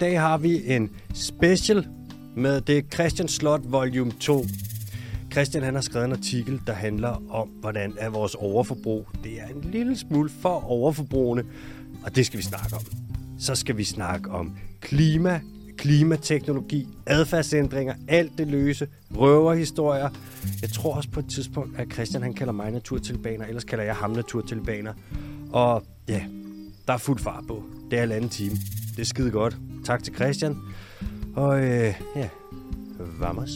dag har vi en special med det Christian Slot Volume 2. Christian han har skrevet en artikel, der handler om, hvordan er vores overforbrug. Det er en lille smule for overforbrugende, og det skal vi snakke om. Så skal vi snakke om klima, klimateknologi, adfærdsændringer, alt det løse, røverhistorier. Jeg tror også på et tidspunkt, at Christian han kalder mig naturtilbaner, ellers kalder jeg ham naturtilbaner. Og ja, der er fuld fart på. Det er halvanden time. Det er skide godt. Tak til Christian. Og øh, ja, vamos.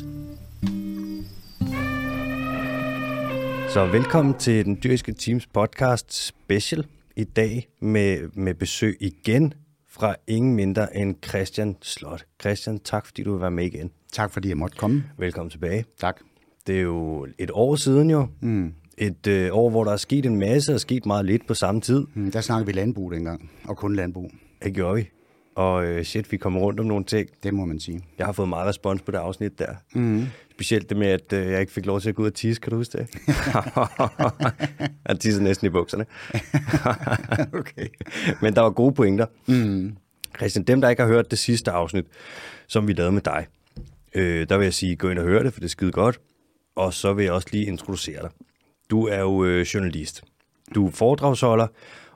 Så velkommen til den dyriske teams podcast special i dag med, med besøg igen fra ingen mindre end Christian Slot. Christian, tak fordi du vil være med igen. Tak fordi jeg måtte komme. Velkommen tilbage. Tak. Det er jo et år siden jo. Mm. Et øh, år, hvor der er sket en masse og sket meget lidt på samme tid. Mm, der snakker vi landbrug dengang, og kun landbrug. Det gjorde vi. Og øh, shit, vi kommer rundt om nogle ting. Det må man sige. Jeg har fået meget respons på det afsnit der. Mm. Specielt det med, at øh, jeg ikke fik lov til at gå ud og tisse, kan du huske det? jeg tissede næsten i bukserne. okay. Men der var gode pointer. Mm. Christian, dem der ikke har hørt det sidste afsnit, som vi lavede med dig, øh, der vil jeg sige, gå ind og hør det, for det er skide godt. Og så vil jeg også lige introducere dig. Du er jo øh, journalist. Du er foredragsholder,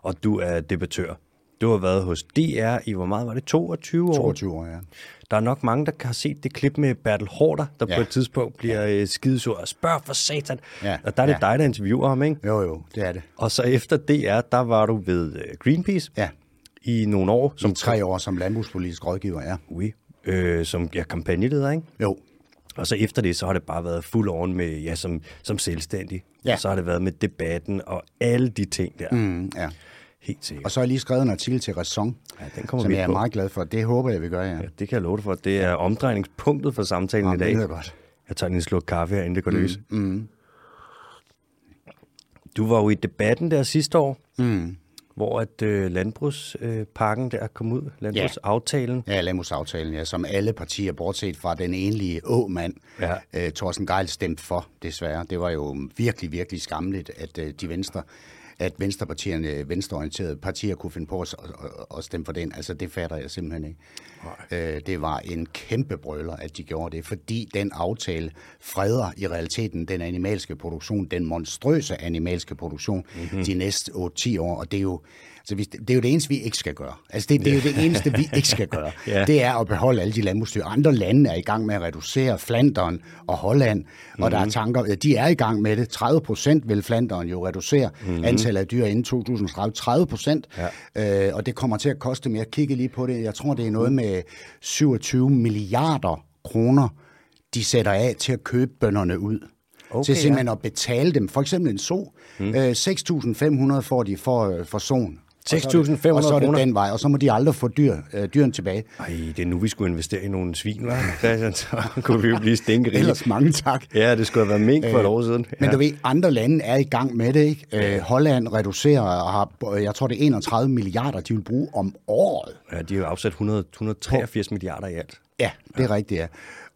og du er debattør. Du har været hos DR i, hvor meget var det, 22 år? 22 år, ja. Der er nok mange, der har set det klip med Bertel Hårder, der ja. på et tidspunkt bliver ja. skidesur og spørger for satan. Ja. Og der er det ja. dig, der interviewer ham, ikke? Jo, jo, det er det. Og så efter DR, der var du ved Greenpeace ja. i nogle år. Som I tre år som landbrugspolitisk rådgiver, ja. Oui. Øh, som ja, kampagneleder, ikke? Jo. Og så efter det, så har det bare været fuld on med, ja, som, som selvstændig. Ja. Og så har det været med debatten og alle de ting der. Mm, ja. Helt sikkert. Og så har jeg lige skrevet en artikel til Ræson, ja, den kommer som vi jeg er på. meget glad for. Det håber jeg, vi gør, ja. ja det kan jeg love dig for. Det er omdrejningspunktet for samtalen Jamen, i dag. Det er godt. Jeg tager lige en sluk kaffe her, inden det går løs. Mm. Du var jo i debatten der sidste år, Mm. hvor at øh, landbrugspakken øh, der kom ud, landbrugsaftalen. Ja, landbrugsaftalen, ja, som alle partier, bortset fra den enlige åmand, Ja. øh, Thorsten Geil, stemte for, desværre. Det var jo virkelig, virkelig skamligt, at øh, de venstre at venstrepartierne, venstreorienterede partier kunne finde på at, at, at stemme for den. Altså, det fatter jeg simpelthen ikke. Øh, det var en kæmpe brøler, at de gjorde det, fordi den aftale freder i realiteten den animalske produktion, den monstrøse animalske produktion, mm-hmm. de næste 8-10 år, og det er jo Altså, hvis- det er jo det eneste, vi ikke skal gøre. Altså, det, det er jo det eneste, vi ikke skal gøre. Ja. Det er at beholde alle de landbrugsdyr. Andre lande er i gang med at reducere Flandern og Holland, og mm. der er tanker, de er i gang med det. 30 procent vil Flandern jo reducere mm. antallet af dyr inden 2030. 30 procent, ja. øh, og det kommer til at koste mere. Jeg kigger lige på det. Jeg tror, det er noget med 27 milliarder kroner, de sætter af til at købe bønderne ud. Okay, til simpelthen at betale dem. For eksempel en so. Mm. Øh, 6.500 får de for, øh, for soen. Og så er det- 6.500 Og så er det kroner? den vej, og så må de aldrig få dyr, øh, dyrene tilbage. Ej, det er nu, vi skulle investere i nogle svin, Christian? Så kunne vi jo blive stinkerige. Ellers mange tak. Ja, det skulle have været mink for et år siden. Men ja. du ved, andre lande er i gang med det, ikke? Øh, Holland reducerer og har, jeg tror det er 31 milliarder, de vil bruge om året. Ja, de har jo afsat 100, 183 milliarder i alt. Ja, det er rigtigt, ja.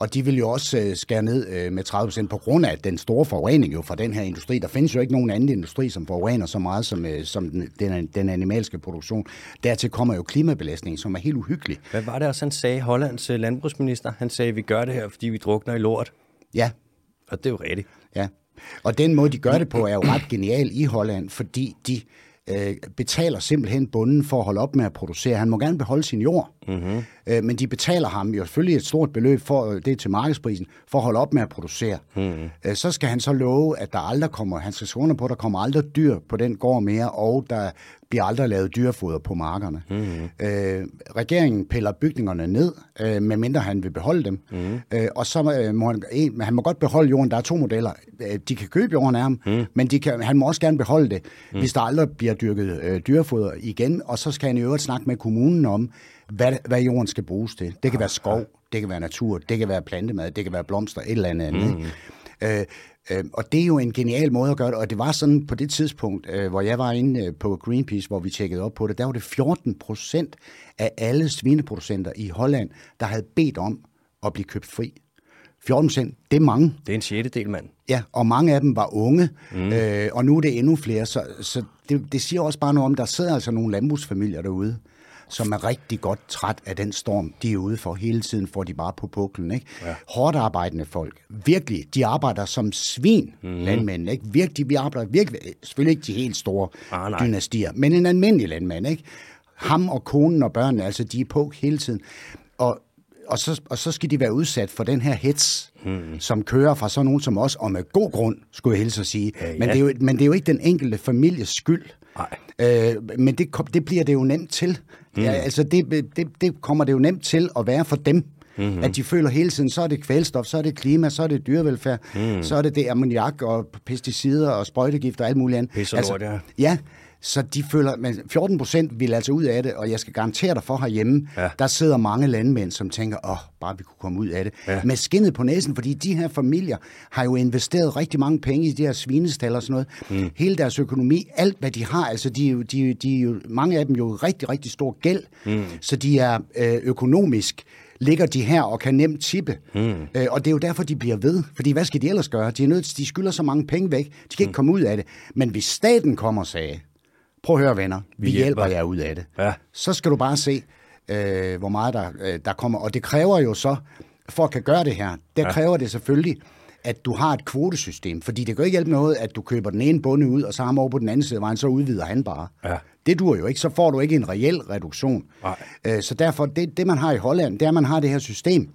Og de vil jo også øh, skære ned øh, med 30 procent på grund af den store forurening jo fra den her industri. Der findes jo ikke nogen anden industri, som forurener så meget som, øh, som den, den, den animalske produktion. Dertil kommer jo klimabelastning, som er helt uhyggelig. Hvad var det også, han sagde, Hollands landbrugsminister? Han sagde, vi gør det her, fordi vi drukner i lort. Ja, Og det er jo rigtigt. Ja, og den måde, de gør det på, er jo ret genial i Holland, fordi de øh, betaler simpelthen bunden for at holde op med at producere. Han må gerne beholde sin jord, mm-hmm. øh, men de betaler ham jo selvfølgelig et stort beløb, for øh, det er til markedsprisen, for at holde op med at producere. Mm-hmm. Øh, så skal han så love, at der aldrig kommer, han skal skrive på, at der kommer aldrig dyr på den gård mere, og der bliver aldrig lavet dyrefoder på markerne. Mm-hmm. Øh, regeringen piller bygningerne ned, øh, medmindre han vil beholde dem. Mm-hmm. Øh, og så øh, må han, en, han må godt beholde jorden. Der er to modeller. Øh, de kan købe jorden af ham, mm. men de kan, han må også gerne beholde det, mm. hvis der aldrig bliver dyrket øh, dyrefoder igen. Og så skal han i øvrigt snakke med kommunen om, hvad, hvad jorden skal bruges til. Det kan være skov, det kan være natur, det kan være plantemad, det kan være blomster, et eller andet. Mm. Øh, øh, og det er jo en genial måde at gøre det, og det var sådan på det tidspunkt, øh, hvor jeg var inde øh, på Greenpeace, hvor vi tjekkede op på det, der var det 14 procent af alle svineproducenter i Holland, der havde bedt om at blive købt fri. 14 procent, det er mange. Det er en sjettedel, mand. Ja, og mange af dem var unge, mm. øh, og nu er det endnu flere, så, så det, det siger også bare noget om, der sidder altså nogle landbrugsfamilier derude, som er rigtig godt træt af den storm, de er ude for. Hele tiden får de bare på puklen. Ikke? Ja. Hårdt arbejdende folk. Virkelig, de arbejder som svin, mm. landmænd. Ikke? Virkelig, vi arbejder virkelig, selvfølgelig ikke de helt store ah, dynastier, men en almindelig landmand. Ikke? Ham og konen og børnene, altså de er på hele tiden. Og og så, og så skal de være udsat for den her hets, hmm. som kører fra sådan nogen som os, og med god grund, skulle jeg helst at sige. Ja, ja. Men, det er jo, men det er jo ikke den enkelte families skyld. Nej. Øh, men det, det bliver det jo nemt til. Hmm. Ja, altså det, det, det kommer det jo nemt til at være for dem. Mm-hmm. At de føler hele tiden, så er det kvælstof, så er det klima, så er det dyrevelfærd, mm. så er det det ammoniak og pesticider og sprøjtegifter og alt muligt andet. Pisse altså, ja. Ja, så de føler, men 14 procent vil altså ud af det, og jeg skal garantere dig for herhjemme, ja. der sidder mange landmænd, som tænker, åh, oh, bare vi kunne komme ud af det. Ja. Med skinnet på næsen, fordi de her familier har jo investeret rigtig mange penge i de her svinestal og sådan noget. Mm. Hele deres økonomi, alt hvad de har, altså de, de, de, mange af dem jo rigtig, rigtig stor gæld, mm. så de er øh, økonomisk ligger de her og kan nemt tippe. Mm. Øh, og det er jo derfor, de bliver ved. Fordi hvad skal de ellers gøre? De, er nødt, de skylder så mange penge væk. De kan mm. ikke komme ud af det. Men hvis staten kommer og sagde, prøv at høre venner, vi, vi hjælper. hjælper jer ud af det. Ja. Så skal du bare se, øh, hvor meget der, øh, der kommer. Og det kræver jo så, for at kan gøre det her, der ja. kræver det selvfølgelig, at du har et kvotesystem. Fordi det kan ikke hjælpe noget, at du køber den ene bunde ud, og så ham over på den anden side af vejen, så udvider han bare. Ja. Det dur jo ikke. Så får du ikke en reel reduktion. Nej. Øh, så derfor, det, det man har i Holland, det er, at man har det her system,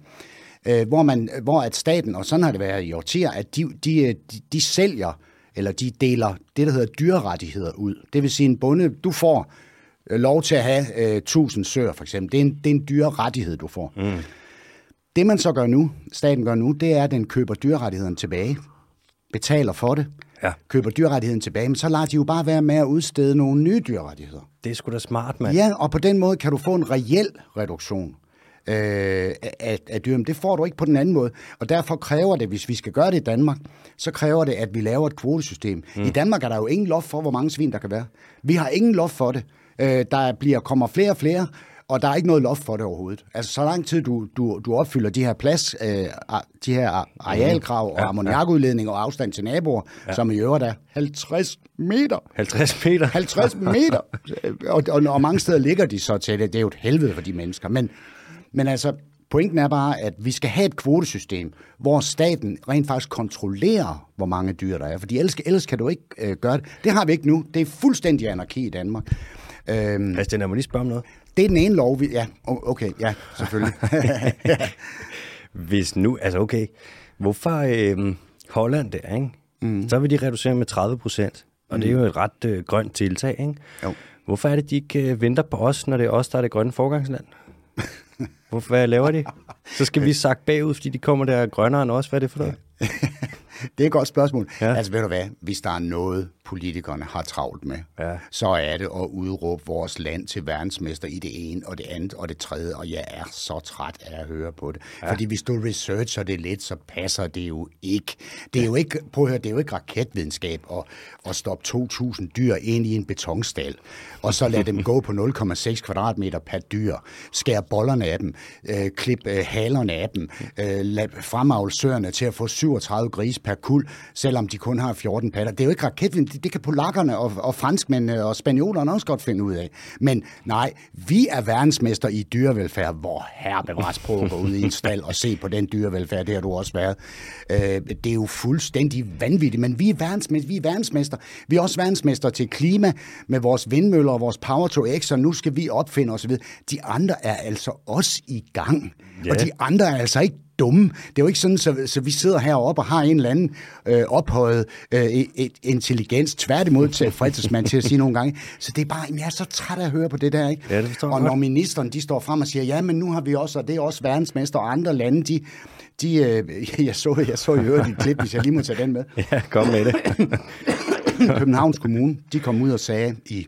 øh, hvor, man, hvor at staten, og sådan har det været i årtier, at de, de, de, de sælger eller de deler det, der hedder dyrerettigheder ud. Det vil sige, en bonde, du får øh, lov til at have øh, 1000 søer, for eksempel. Det er en, det er en dyrerettighed, du får. Mm. Det, man så gør nu, staten gør nu, det er, at den køber dyrerettigheden tilbage, betaler for det, ja. køber dyrerettigheden tilbage, men så lader de jo bare være med at udstede nogle nye dyrerettigheder. Det er sgu da smart, mand. Ja, og på den måde kan du få en reel reduktion øh, af, af dyr. Men det får du ikke på den anden måde. Og derfor kræver det, hvis vi skal gøre det i Danmark, så kræver det, at vi laver et kvotesystem. Mm. I Danmark er der jo ingen loft for, hvor mange svin der kan være. Vi har ingen loft for det. Øh, der bliver, kommer flere og flere, og der er ikke noget loft for det overhovedet. Altså, så lang tid du, du, du opfylder de her plads, øh, de her arealkrav og ja, ammoniakudledning og afstand til naboer, ja. som i øvrigt er 50 meter. 50 meter? 50 meter. og, og, og mange steder ligger de så til det. Det er jo et helvede for de mennesker. Men, men altså, pointen er bare, at vi skal have et kvotesystem, hvor staten rent faktisk kontrollerer, hvor mange dyr der er. Fordi ellers, ellers kan du ikke øh, gøre det. Det har vi ikke nu. Det er fuldstændig anarki i Danmark. Øhm, Christian, jeg må lige spørge om noget. Det er den ene lov, vi... Ja, okay, ja, selvfølgelig. Hvis nu... Altså, okay. Hvorfor øh, Holland der, ikke? Mm. Så vil de reducere med 30 procent. Og mm. det er jo et ret øh, grønt tiltag, ikke? Jo. Hvorfor er det, de ikke øh, venter på os, når det er os, der er det grønne forgangsland? Hvorfor, hvad laver de? Så skal vi sagt bagud, fordi de kommer der grønnere end os. Hvad er det for noget? det er et godt spørgsmål. Ja. Altså ved du hvad, hvis der er noget, politikerne har travlt med, ja. så er det at udråbe vores land til verdensmester i det ene og det andet og det tredje, og jeg er så træt af at høre på det. Ja. Fordi hvis du researcher det lidt, så passer det jo ikke. Det er jo ikke, prøv at høre, det er jo ikke raketvidenskab at, at stoppe 2.000 dyr ind i en betonstal, og så lade dem gå på 0,6 kvadratmeter per dyr, skære bollerne af dem, øh, klip øh, halerne af dem, øh, lad fremavle søerne til at få 37 gris per kul, selvom de kun har 14 patter. Det er jo ikke raketvidenskab, det, kan polakkerne og, og franskmændene og spanjolerne også godt finde ud af. Men nej, vi er verdensmester i dyrevelfærd, hvor herre bevares på at gå ud i en stald og se på den dyrevelfærd, det har du også været. Øh, det er jo fuldstændig vanvittigt, men vi er verdensmester, vi er verdensmester. Vi er også verdensmester til klima med vores vindmøller og vores Power to X, og nu skal vi opfinde osv. De andre er altså også i gang. Ja. Og de andre er altså ikke dumme. Det er jo ikke sådan, så, så vi sidder heroppe og har en eller anden øh, ophøjet øh, et, intelligens, tværtimod til fristes til at sige nogle gange. Så det er bare, jeg er så træt af at høre på det der, ikke? Ja, det og når ministeren, de står frem og siger, ja, men nu har vi også, og det er også verdensmester, og andre lande, de, de øh, jeg, så, jeg så i øvrigt et klip, hvis jeg lige må tage den med. Ja, kom med det. Københavns Kommune, de kom ud og sagde i,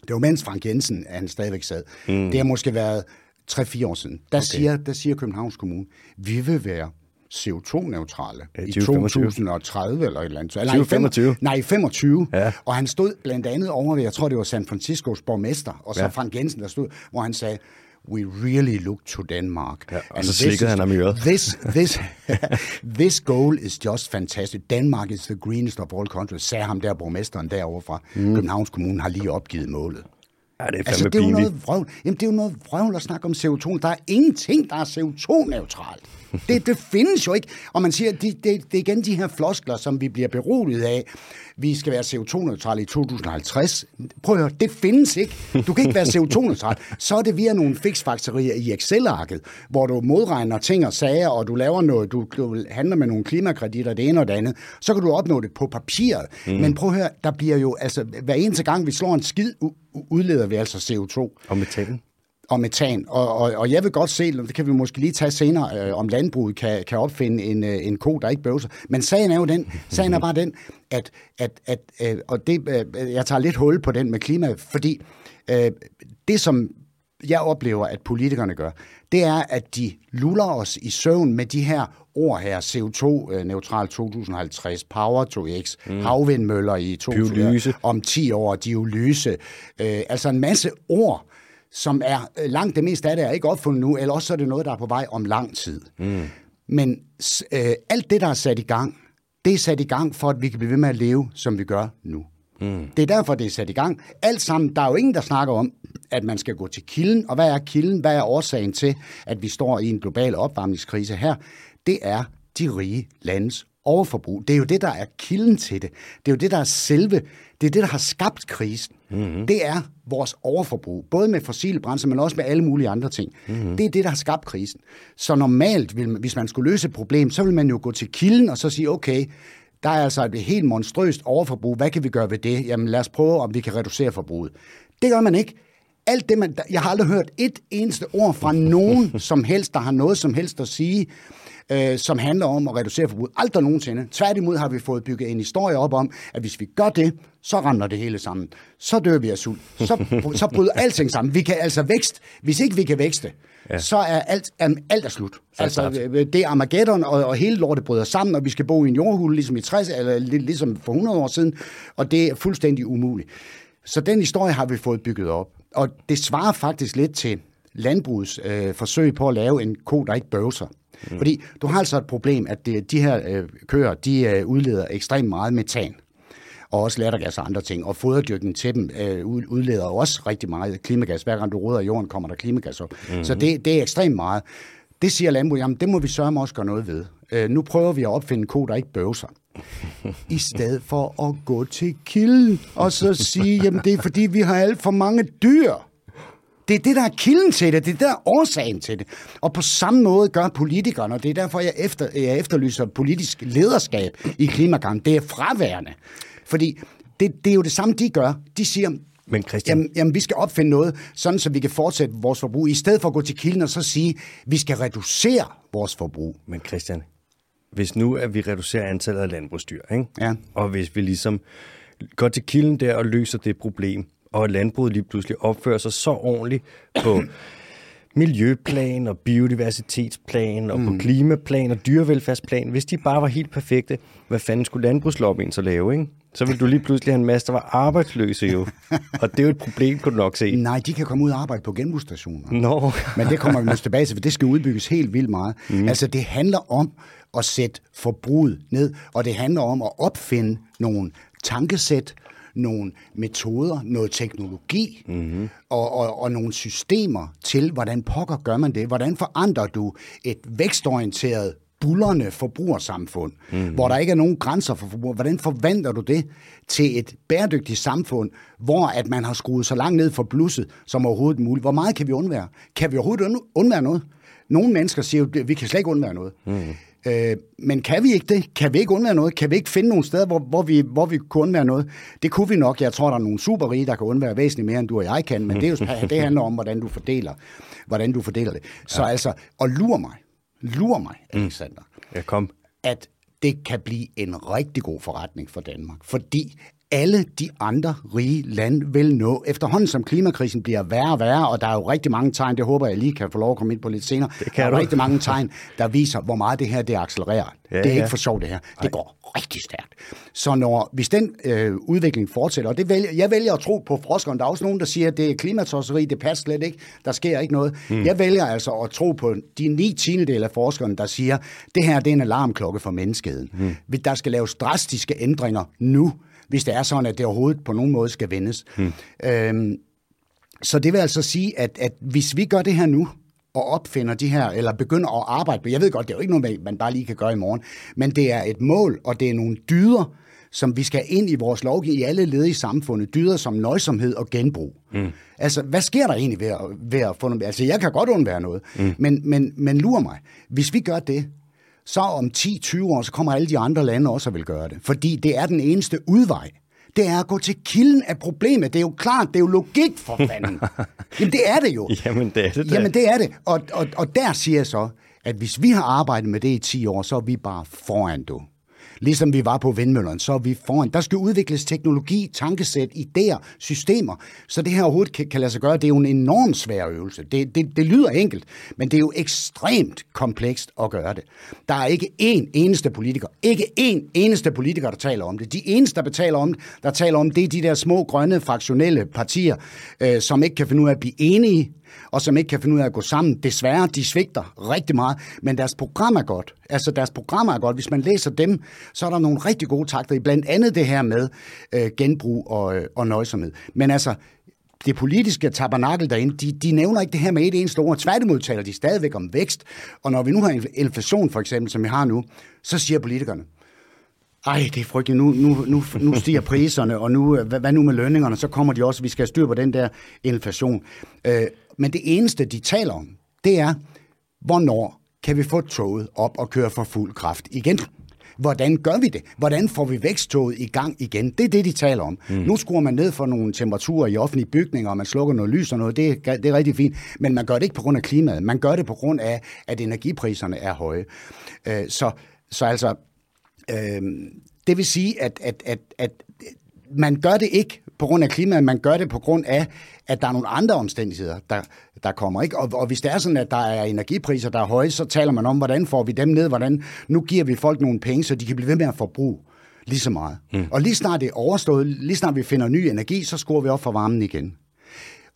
det var mens Frank Jensen, han stadigvæk sad, mm. det har måske været 3-4 år siden, der, okay. siger, der siger Københavns Kommune, vi vil være CO2-neutrale ja, i 2030 eller et eller andet. 2025? Nej, 25. Ja. Og han stod blandt andet over jeg tror det var San Franciscos borgmester, og så ja. Frank Jensen, der stod, hvor han sagde, we really look to Denmark. Ja, og And så slikkede han ham i øret. This, this, this goal is just fantastic. Denmark is the greenest of all countries, sagde ham der borgmesteren derovre fra mm. Københavns Kommune, har lige opgivet målet. Ja, det er Altså, det er jo pinligt. noget vrøvl. Jamen, det er jo noget vrøvl at snakke om CO2. Der er ingenting, der er CO2-neutralt. Det, det findes jo ikke. Og man siger, det, det, det er igen de her floskler, som vi bliver beroliget af. Vi skal være CO2-neutrale i 2050. Prøv at høre, det findes ikke. Du kan ikke være CO2-neutral. Så er det via nogle fixfaktorier i Excel-arket, hvor du modregner ting og sager, og du laver noget, du, du handler med nogle klimakreditter, det ene og det andet. Så kan du opnå det på papiret. Mm. Men prøv at høre, der bliver jo, altså hver eneste gang vi slår en skid, udleder vi altså CO2 Og metan. Og metan. Og, og, og jeg vil godt se, det kan vi måske lige tage senere, øh, om landbruget kan, kan opfinde en, øh, en ko, der ikke bøvser. Men sagen er jo den, sagen er bare den, at, at, at øh, og det, øh, jeg tager lidt hul på den med klima, fordi øh, det, som jeg oplever, at politikerne gør, det er, at de luller os i søvn med de her ord her, CO2-neutral 2050, Power to X, mm. havvindmøller i to, Pyrolyse. om 10 år, dialyse, øh, altså en masse ord, som er øh, langt det meste af det er ikke opfundet nu, eller også så er det noget, der er på vej om lang tid. Mm. Men øh, alt det, der er sat i gang, det er sat i gang for, at vi kan blive ved med at leve, som vi gør nu. Mm. Det er derfor, det er sat i gang. Alt sammen, der er jo ingen, der snakker om, at man skal gå til kilden. Og hvad er kilden? Hvad er årsagen til, at vi står i en global opvarmningskrise her? Det er de rige landes overforbrug. Det er jo det, der er kilden til det. Det er jo det, der er selve, det er det, der har skabt krisen. Mm-hmm. Det er vores overforbrug, både med fossile brændsler, men også med alle mulige andre ting. Mm-hmm. Det er det, der har skabt krisen. Så normalt, vil, hvis man skulle løse et problem, så vil man jo gå til kilden og så sige, okay, der er altså et helt monstrøst overforbrug. Hvad kan vi gøre ved det? Jamen lad os prøve, om vi kan reducere forbruget. Det gør man ikke. Alt det, man, jeg har aldrig hørt et eneste ord fra nogen som helst, der har noget som helst at sige, øh, som handler om at reducere forbruget. Aldrig nogensinde. Tværtimod har vi fået bygget en historie op om, at hvis vi gør det, så ramler det hele sammen. Så dør vi af sult. Så, så bryder alting sammen. Vi kan altså vækst. Hvis ikke vi kan vækste, ja. så er alt, er, alt er slut. Altså, klart. øh, det er Armageddon, og, og hele lortet bryder sammen, og vi skal bo i en jordhule, ligesom i 60, eller lig- ligesom for 100 år siden, og det er fuldstændig umuligt. Så den historie har vi fået bygget op, og det svarer faktisk lidt til landbrugets øh, forsøg på at lave en ko, der ikke bøvser. Mm. Fordi du har altså et problem, at det, de her øh, køer, de øh, udleder ekstremt meget metan og også lattergas og andre ting. Og foderdyrkning til dem øh, ud- udleder også rigtig meget klimagas. Hver gang du ruder i jorden, kommer der klimagas op. Mm-hmm. Så det, det er ekstremt meget. Det siger landbruget, jamen det må vi sørge også gøre noget ved. Øh, nu prøver vi at opfinde en ko, der ikke bøvser. I stedet for at gå til kilden og så sige, jamen det er fordi, vi har alt for mange dyr. Det er det, der er kilden til det. Det er det, der er årsagen til det. Og på samme måde gør politikerne, og det er derfor, jeg, efter, jeg efterlyser politisk lederskab i klimakampen. Det er fraværende. Fordi det, det er jo det samme, de gør. De siger, Men Christian- jamen, jamen, vi skal opfinde noget, sådan så vi kan fortsætte vores forbrug, i stedet for at gå til kilden og så sige, vi skal reducere vores forbrug. Men Christian, hvis nu at vi reducerer antallet af landbrugsdyr, ikke? Ja. og hvis vi ligesom går til kilden der og løser det problem, og at landbruget lige pludselig opfører sig så ordentligt på miljøplan og biodiversitetsplan og mm. på klimaplan og dyrevelfærdsplan, hvis de bare var helt perfekte, hvad fanden skulle landbrugslobbyen så lave, ikke? Så vil du lige pludselig have en masse, der var arbejdsløse jo. Og det er jo et problem, kunne du nok se. Nej, de kan komme ud og arbejde på genbrugsstationer. Nå. Men det kommer vi måske tilbage til, for det skal udbygges helt vildt meget. Mm. Altså, det handler om at sætte forbruget ned, og det handler om at opfinde nogle tankesæt, nogle metoder, noget teknologi mm-hmm. og, og, og nogle systemer til, hvordan pokker gør man det? Hvordan forandrer du et vækstorienteret bullerne forbrugersamfund, mm-hmm. hvor der ikke er nogen grænser for forbrug. Hvordan forvandler du det til et bæredygtigt samfund, hvor at man har skruet så langt ned for blusset som overhovedet muligt? Hvor meget kan vi undvære? Kan vi overhovedet und- undvære noget? Nogle mennesker siger jo, at vi kan slet ikke undvære noget. Mm. Øh, men kan vi ikke det? Kan vi ikke undvære noget? Kan vi ikke finde nogle steder, hvor, hvor, vi, hvor vi kunne undvære noget? Det kunne vi nok. Jeg tror, der er nogle superrige, der kan undvære væsentligt mere, end du og jeg kan, men det, er jo, det handler om, hvordan du fordeler, hvordan du fordeler det. Så ja. altså, og lur mig, lur mig, Alexander, Ja, kom. at det kan blive en rigtig god forretning for Danmark. Fordi alle de andre rige lande vil nå, efterhånden som klimakrisen bliver værre og værre, og der er jo rigtig mange tegn, det håber jeg lige kan få lov at komme ind på lidt senere, Det kan der er du. rigtig mange tegn, der viser, hvor meget det her det accelererer. Ja, det er ja. ikke for sjovt det her. Det går rigtig stærkt. Så når, hvis den øh, udvikling fortsætter, og det vælger, jeg vælger at tro på forskerne, der er også nogen, der siger, at det er klimatosseri, det passer slet ikke, der sker ikke noget. Mm. Jeg vælger altså at tro på de ni tiendedel af forskerne, der siger, det her det er en alarmklokke for menneskeheden. Mm. Der skal laves drastiske ændringer nu, hvis det er sådan, at det overhovedet på nogen måde skal vendes. Mm. Øhm, så det vil altså sige, at, at hvis vi gør det her nu, og opfinder de her, eller begynder at arbejde på, jeg ved godt, det er jo ikke noget, man bare lige kan gøre i morgen, men det er et mål, og det er nogle dyder, som vi skal ind i vores lovgivning i alle led i samfundet. Dyder som nøjsomhed og genbrug. Mm. Altså, hvad sker der egentlig ved at, ved at få noget? Altså, jeg kan godt undvære noget, mm. men, men, men lurer mig, hvis vi gør det, så om 10-20 år, så kommer alle de andre lande også og vil gøre det. Fordi det er den eneste udvej. Det er at gå til kilden af problemet. Det er jo klart, det er jo logik for fanden. Jamen, det er det jo. Jamen, det er det. Jamen, det er det. Og, og, og der siger jeg så, at hvis vi har arbejdet med det i 10 år, så er vi bare foran, du. Ligesom vi var på vindmøllerne, så er vi foran. Der skal udvikles teknologi, tankesæt, idéer, systemer. Så det her overhovedet kan, kan lade sig gøre, det er jo en enorm svær øvelse. Det, det, det lyder enkelt, men det er jo ekstremt komplekst at gøre det. Der er ikke én eneste politiker, ikke én eneste politiker, der taler om det. De eneste, der betaler om det, der taler om det, er de der små, grønne, fraktionelle partier, øh, som ikke kan finde ud af at blive enige og som ikke kan finde ud af at gå sammen. Desværre, de svigter rigtig meget, men deres program er godt. Altså, deres program er godt. Hvis man læser dem, så er der nogle rigtig gode takter i, blandt andet det her med øh, genbrug og, øh, og nøjsomhed. Men altså, det politiske tabernakel derinde, de, de nævner ikke det her med et eneste ord. Tværtimod taler de stadigvæk om vækst. Og når vi nu har inflation, for eksempel, som vi har nu, så siger politikerne, ej, det er frygteligt. Nu, nu, nu, nu stiger priserne, og nu, øh, hvad, hvad nu med lønningerne? Så kommer de også, vi skal have styr på den der inflation. Øh, men det eneste, de taler om, det er, hvornår kan vi få toget op og køre for fuld kraft igen? Hvordan gør vi det? Hvordan får vi væksttoget i gang igen? Det er det, de taler om. Mm. Nu skruer man ned for nogle temperaturer i offentlige bygninger, og man slukker noget lys og noget. Det er, det er rigtig fint. Men man gør det ikke på grund af klimaet. Man gør det på grund af, at energipriserne er høje. Øh, så, så altså, øh, det vil sige, at, at, at, at man gør det ikke på grund af klimaet, man gør det på grund af, at der er nogle andre omstændigheder, der, der kommer. Ikke? Og, og hvis det er sådan, at der er energipriser, der er høje, så taler man om, hvordan får vi dem ned, hvordan nu giver vi folk nogle penge, så de kan blive ved med at forbruge lige så meget. Mm. Og lige snart det er overstået, lige snart vi finder ny energi, så skruer vi op for varmen igen.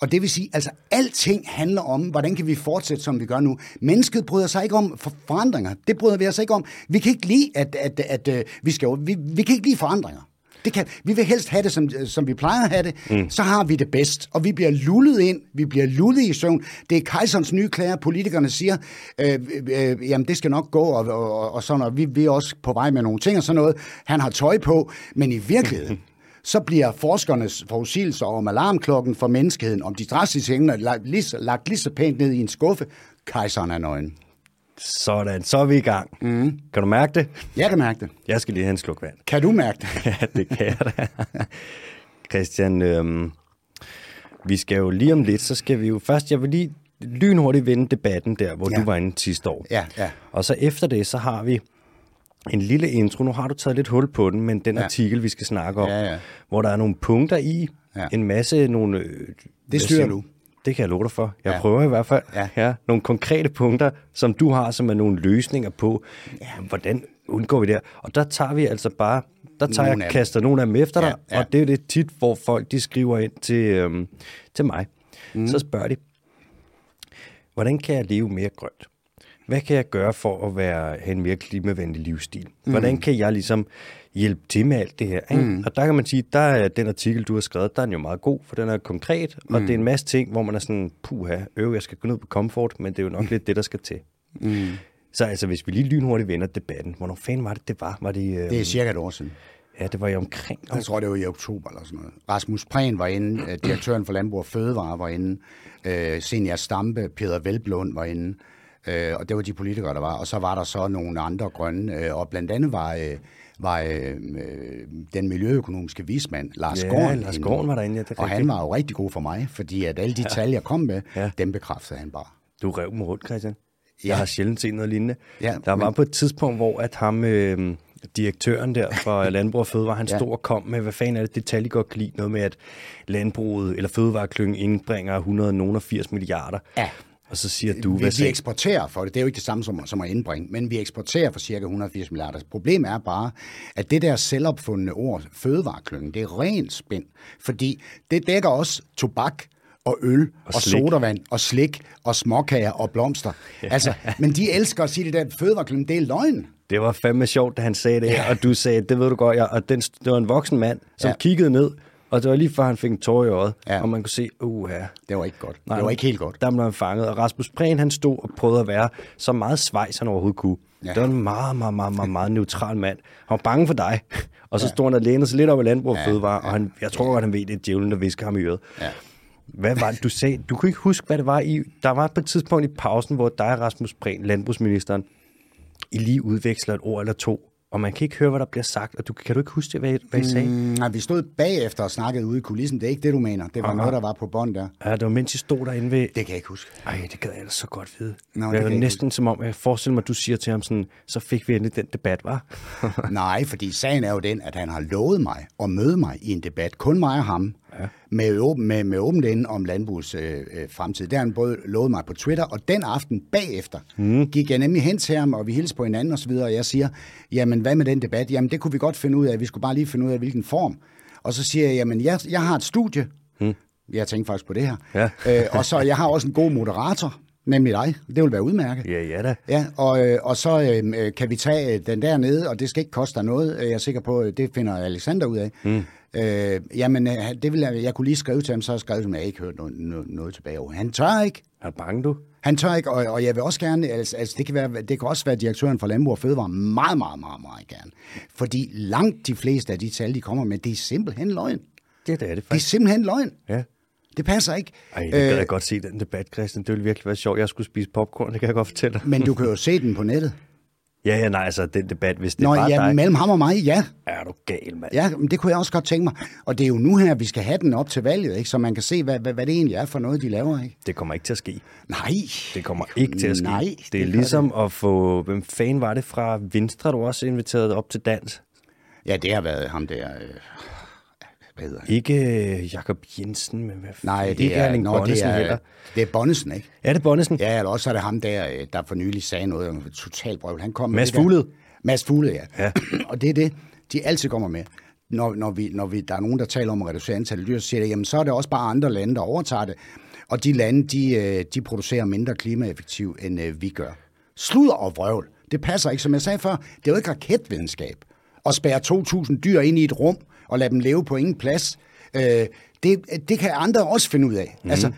Og det vil sige, altså alting handler om, hvordan kan vi fortsætte, som vi gør nu. Mennesket bryder sig ikke om forandringer. Det bryder vi os ikke om. Vi kan ikke lide, at, at, at, at vi, skal, vi, vi kan ikke lide forandringer. Det kan, vi vil helst have det, som, som vi plejer at have det. Mm. Så har vi det bedst. Og vi bliver lullet ind. Vi bliver lullet i søvn. Det er kejserens nye klæder. Politikerne siger, øh, øh, jamen det skal nok gå, og, og, og sådan, og vi, vi er også på vej med nogle ting og sådan noget. Han har tøj på, men i virkeligheden, så bliver forskernes forudsigelser om alarmklokken for menneskeheden, om de drastiske hængende, lagt lige, lagt lige så pænt ned i en skuffe. Kejseren er nøgen. Sådan, så er vi i gang. Mm. Kan du mærke det? Jeg kan mærke det. Jeg skal lige have en sluk vand. Kan du mærke det? ja, det kan jeg da. Christian, øhm, vi skal jo lige om lidt, så skal vi jo først, jeg vil lige lynhurtigt vende debatten der, hvor ja. du var inde sidste år. Ja, ja. Og så efter det, så har vi en lille intro. Nu har du taget lidt hul på den, men den ja. artikel, vi skal snakke om, ja, ja. hvor der er nogle punkter i, ja. en masse nogle... Øh, det styrer du. Det kan jeg love dig for. Jeg ja. prøver i hvert fald. Ja. Ja, nogle konkrete punkter, som du har, som er nogle løsninger på, ja. hvordan undgår vi det Og der tager vi altså bare, der tager nogle jeg, kaster nogle af dem efter dig, ja, ja. og det er det tit, hvor folk de skriver ind til, øhm, til mig. Mm. Så spørger de, hvordan kan jeg leve mere grønt? Hvad kan jeg gøre for at være, have en mere klimavenlig livsstil? Hvordan mm. kan jeg ligesom hjælpe til med alt det her. Ikke? Mm. Og der kan man sige, der er den artikel, du har skrevet, der er den jo meget god, for den er konkret, og mm. det er en masse ting, hvor man er sådan, puha, øv, jeg skal gå ned på komfort, men det er jo nok mm. lidt det, der skal til. Mm. Så altså, hvis vi lige lynhurtigt vender debatten, hvornår fanden var det, det var? var det, øh, det er cirka et år siden. Ja, det var jo omkring. Jeg tror, det var i oktober eller sådan noget. Rasmus Prehn var inde, øh, direktøren for Landbrug og Fødevare var inde, øh, Senior Stampe, Peter Velblund var inde, øh, og det var de politikere, der var. Og så var der så nogle andre grønne, øh, og blandt andet var... Øh, var øh, øh, den miljøøkonomiske vismand, Lars ja, Gården. Lars Gården var derinde, ja, det Og han var jo rigtig god for mig, fordi at alle de ja. tal, jeg kom med, ja. dem bekræftede han bare. Du rev dem rundt, Christian. Ja. Jeg har sjældent set noget lignende. Ja, der var men... på et tidspunkt, hvor at ham, øh, direktøren der for Landbrug og Fødevare, han ja. stod og kom med, hvad fanden er det, det tal, I godt kan lide, noget med, at landbruget eller fødevareklyngen indbringer 180 milliarder. Ja. Og så siger du, vi, hvad vi eksporterer for det. Det er jo ikke det samme som, som at indbringe, men vi eksporterer for cirka 180 milliarder. Problemet er bare, at det der selvopfundne ord, fødevareklyngen, det er rent spind. Fordi det dækker også tobak, og øl, og, og sodavand, og slik, og småkager, og blomster. Ja. Altså, men de elsker at sige det der, fødevareklyngen, det er løgn. Det var fandme sjovt, da han sagde det, ja. og du sagde, det ved du godt, ja, og den, det var en voksen mand, som ja. kiggede ned Og det var lige før, han fik en tår i øjet, Ja. og man kunne se, uh, ja, Det var ikke godt. det var ikke helt godt. Der blev han fanget, og Rasmus Prehn, han stod og prøvede at være så meget svejs, han overhovedet kunne. Ja. Ja. Det var en meget, meget, meget, meget, meget neutral mand. Han var bange for dig, og så stod han og lænede sig lidt op i landbrug og Ja, fødevare, og han, jeg tror godt, han ved, det er djævlen, der visker ham i øret. Ja. Hvad var det, du sagde? Du kunne ikke huske, hvad det var i... Der var på et tidspunkt i pausen, hvor dig og Rasmus Prehn, landbrugsministeren, I lige udveksler et ord eller to, og man kan ikke høre, hvad der bliver sagt, og du, kan du ikke huske hvad, hvad I sagde? Mm, nej, vi stod bagefter og snakkede ude i kulissen. Det er ikke det, du mener. Det var Aha. noget, der var på bånd der. Ja, det var mens I stod derinde ved... Det kan jeg ikke huske. Ej, det gad jeg ellers så godt vide. Nå, det det var næsten som om, jeg forestiller mig, at du siger til ham sådan, så fik vi endelig den debat, var? Nej, fordi sagen er jo den, at han har lovet mig at møde mig i en debat, kun mig og ham, ja. med, åben, med, med åbent ende om landbrugs øh, øh, fremtid. Det har han både lovet mig på Twitter, og den aften bagefter mm. gik jeg nemlig hen til ham, og vi hilste på hinanden osv., og jeg siger, jamen hvad med den debat? Jamen det kunne vi godt finde ud af, vi skulle bare lige finde ud af, hvilken form. Og så siger jeg, jamen jeg, jeg har et studie, mm. jeg tænkte faktisk på det her, Ja. øh, og så jeg har også en god moderator, nemlig dig. Det vil være udmærket. ja, ja da. Ja, og, øh, og så øh, kan vi tage øh, den der nede, og det skal ikke koste dig noget. Jeg er sikker på, det finder Alexander ud af. Mm. Øh, jamen, øh, det vil jeg, jeg kunne lige skrive til ham, så jeg skrevet, at jeg ikke hørt noget, noget, noget tilbage over. Han tør ikke. Er bange, du? Han tør ikke, og, og jeg vil også gerne, altså, altså det, kan være, det kan også være direktøren for Landbrug og Fødevare, meget, meget, meget, meget gerne. Fordi langt de fleste af de tal, de kommer med, det er simpelthen løgn. Det er det, er det er faktisk. simpelthen løgn. Ja. Det passer ikke. Ej, det gad jeg godt se, den debat, Christian. Det ville virkelig være sjovt. Jeg skulle spise popcorn, det kan jeg godt fortælle dig. men du kan jo se den på nettet. Ja, ja, nej, altså den debat, hvis det Nå, var ja, dig. mellem ham og mig, ja. Er du gal, mand? Ja, men det kunne jeg også godt tænke mig. Og det er jo nu her, vi skal have den op til valget, ikke? så man kan se, hvad, hvad, hvad det egentlig er for noget, de laver. Ikke? Det kommer ikke til at ske. Nej. Det kommer ikke til at ske. Nej, det, det er ligesom at få... Hvem fanden var det fra Venstre, du også inviteret op til dans? Ja, det har været ham der... Øh, hvad hedder han? Ikke øh, Jakob Jensen, men hvad Nej, det ikke er, Erling nå, det er, heller. det er Bonnesen, ikke? Er det Bonnesen? Ja, eller også er det ham der, øh, der for nylig sagde noget om et totalt brøvl. Han kom med Mads Fuglede? Mads Fuglede, ja. Ja. og det er det, de altid kommer med. Når, når, vi, når vi, der er nogen, der taler om at reducere antallet af dyr, så siger de, jamen så er det også bare andre lande, der overtager det. Og de lande, de, øh, de producerer mindre klimaeffektivt, end vi gør. Sludder og vrøvl. Det passer ikke. Som jeg sagde før, det er jo ikke raketvidenskab at spærre 2.000 dyr ind i et rum og lade dem leve på ingen plads. Øh, det, det kan andre også finde ud af. Mm. Altså, mhm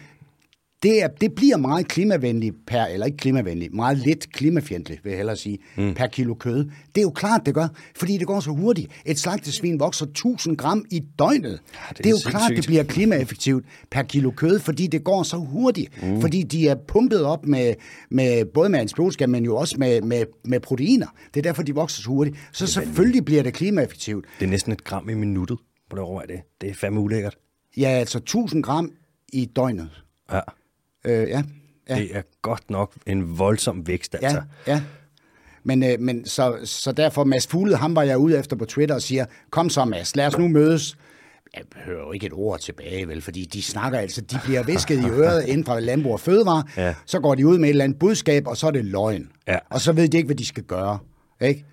det, er, det bliver meget klimavenligt per, eller ikke klimavenligt, meget lidt klimafjendtligt, vil jeg hellere sige, mm. per kilo kød. Det er jo klart, det gør, fordi det går så hurtigt. Et slagtesvin vokser 1000 gram i døgnet. Ja, det, det er jo sindssygt. klart, det bliver klimaeffektivt per kilo kød, fordi det går så hurtigt. Mm. Fordi de er pumpet op med, med både med antibiotika, men jo også med, med, med proteiner. Det er derfor, de vokser så hurtigt. Så selvfølgelig bliver det klimaeffektivt. Det er næsten et gram i minuttet. På det overvej det. Det er fandme ulækkert. Ja, altså 1000 gram i døgnet. Ja. Øh, ja. ja. Det er godt nok en voldsom vækst, altså. Ja, ja. Men, øh, men så, så derfor, Mads Fuglede, ham var jeg ude efter på Twitter og siger, kom så Mads, lad os nu mødes. Jeg hører jo ikke et ord tilbage, vel, fordi de snakker altså, de bliver visket i øret inden fra Landbrug og Fødevare, Ja. så går de ud med et eller andet budskab, og så er det løgn. Ja. Og så ved de ikke, hvad de skal gøre. Ikke?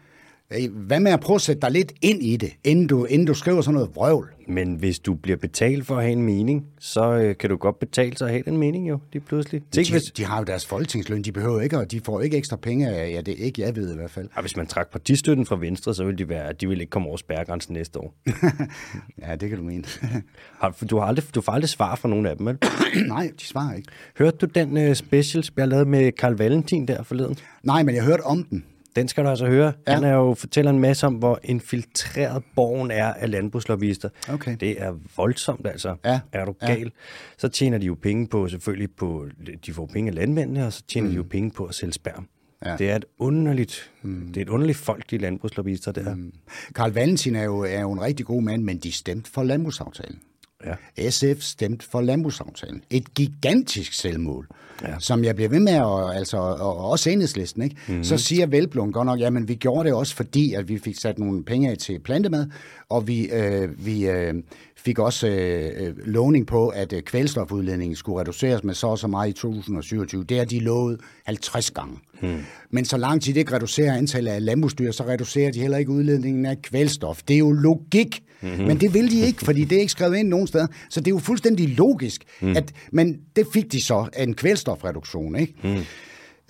Hvad med at prøve at sætte dig lidt ind i det, inden du, inden du skriver sådan noget vrøvl? Men hvis du bliver betalt for at have en mening, så øh, kan du godt betale sig at have den mening jo, lige pludselig. Tænk, De, hvis, de har jo deres folketingsløn, de behøver ikke, og de får ikke ekstra penge af, ja, det er ikke jeg ved i hvert fald. og hvis man trak partistøtten fra Venstre, så ville de være, de ville ikke komme over spærregrænsen næste år. ja, det kan du mene. Har- Du, har aldrig, du får aldrig svar fra nogen af dem, vel? Nej, de svarer ikke. Hørte du den uh, special, jeg lavede med Carl Valentin der forleden? Nej, men jeg hørte om den. Den skal du altså høre. Ja. Ja. Han er jo fortæller en masse om, hvor infiltreret borgen er af landbrugslobbyister. Okay. Det er voldsomt altså. Ja. Er du Ja. gal? Så tjener de jo penge på, selvfølgelig på, de får penge af landmændene, og så tjener mm. de jo penge på at sælge sperm. Ja. Det er et underligt, mm. det er et underligt folk, de landbrugslobbyister der. Mm. Karl Valentin er jo, er jo en rigtig god mand, men de stemte for landbrugsaftalen. Ja. SF stemte for landbrugsaftalen. Et gigantisk selvmål, ja. Som jeg bliver ved med, at, altså, og også enhedslisten, ikke? Mm-hmm. så siger Velblom godt nok, jamen vi gjorde det også fordi, at vi fik sat nogle penge af til plantemad, og vi, øh, vi øh, fik også øh, øh, lovning på, at øh, kvælstofudledningen skulle reduceres med så og så meget i 2027. Det har de lovet 50 gange. Mm. Men så lang tid de ikke reducerer antallet af landbrugsdyr, så reducerer de heller ikke udledningen af kvælstof. Det er jo logik. Mm-hmm. Men det vil de ikke, fordi det er ikke skrevet ind nogen steder. Så det er jo fuldstændig logisk. Mm. At, men det fik de så af en kvælstofreduktion, ikke? Mm.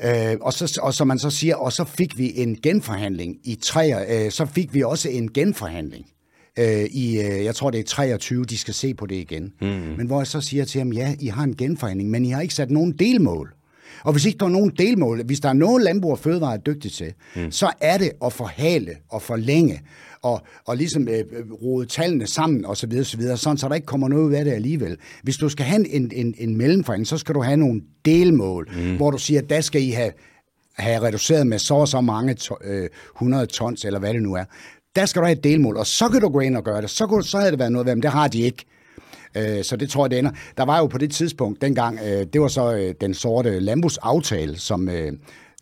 Øh, og, så, og som man så siger, og så fik vi en genforhandling i tre, øh, så fik vi også en genforhandling øh, i, øh, jeg tror det er 23, de skal se på det igen. Mm. Men hvor jeg så siger til dem, ja, I har en genforhandling, men I har ikke sat nogen delmål. Og hvis ikke der er nogen delmål, hvis der er noget landbrug og fødevare er dygtigt til, mm. så er det at forhale og forlænge og, og ligesom øh, rode tallene sammen og så videre, så videre, sådan så der ikke kommer noget ud af det alligevel. Hvis du skal have en, en, en mellemforhandling, så skal du have nogle delmål, mm. hvor du siger, at der skal I have, have reduceret med så og så mange to, øh, 100 tons, eller hvad det nu er. Der skal du have et delmål, og så kan du gå ind og gøre det. Så, kunne, så havde det været noget, men det har de ikke. Øh, så det tror jeg, det ender. Der var jo på det tidspunkt, dengang, øh, det var så øh, den sorte landbrugsaftale, som...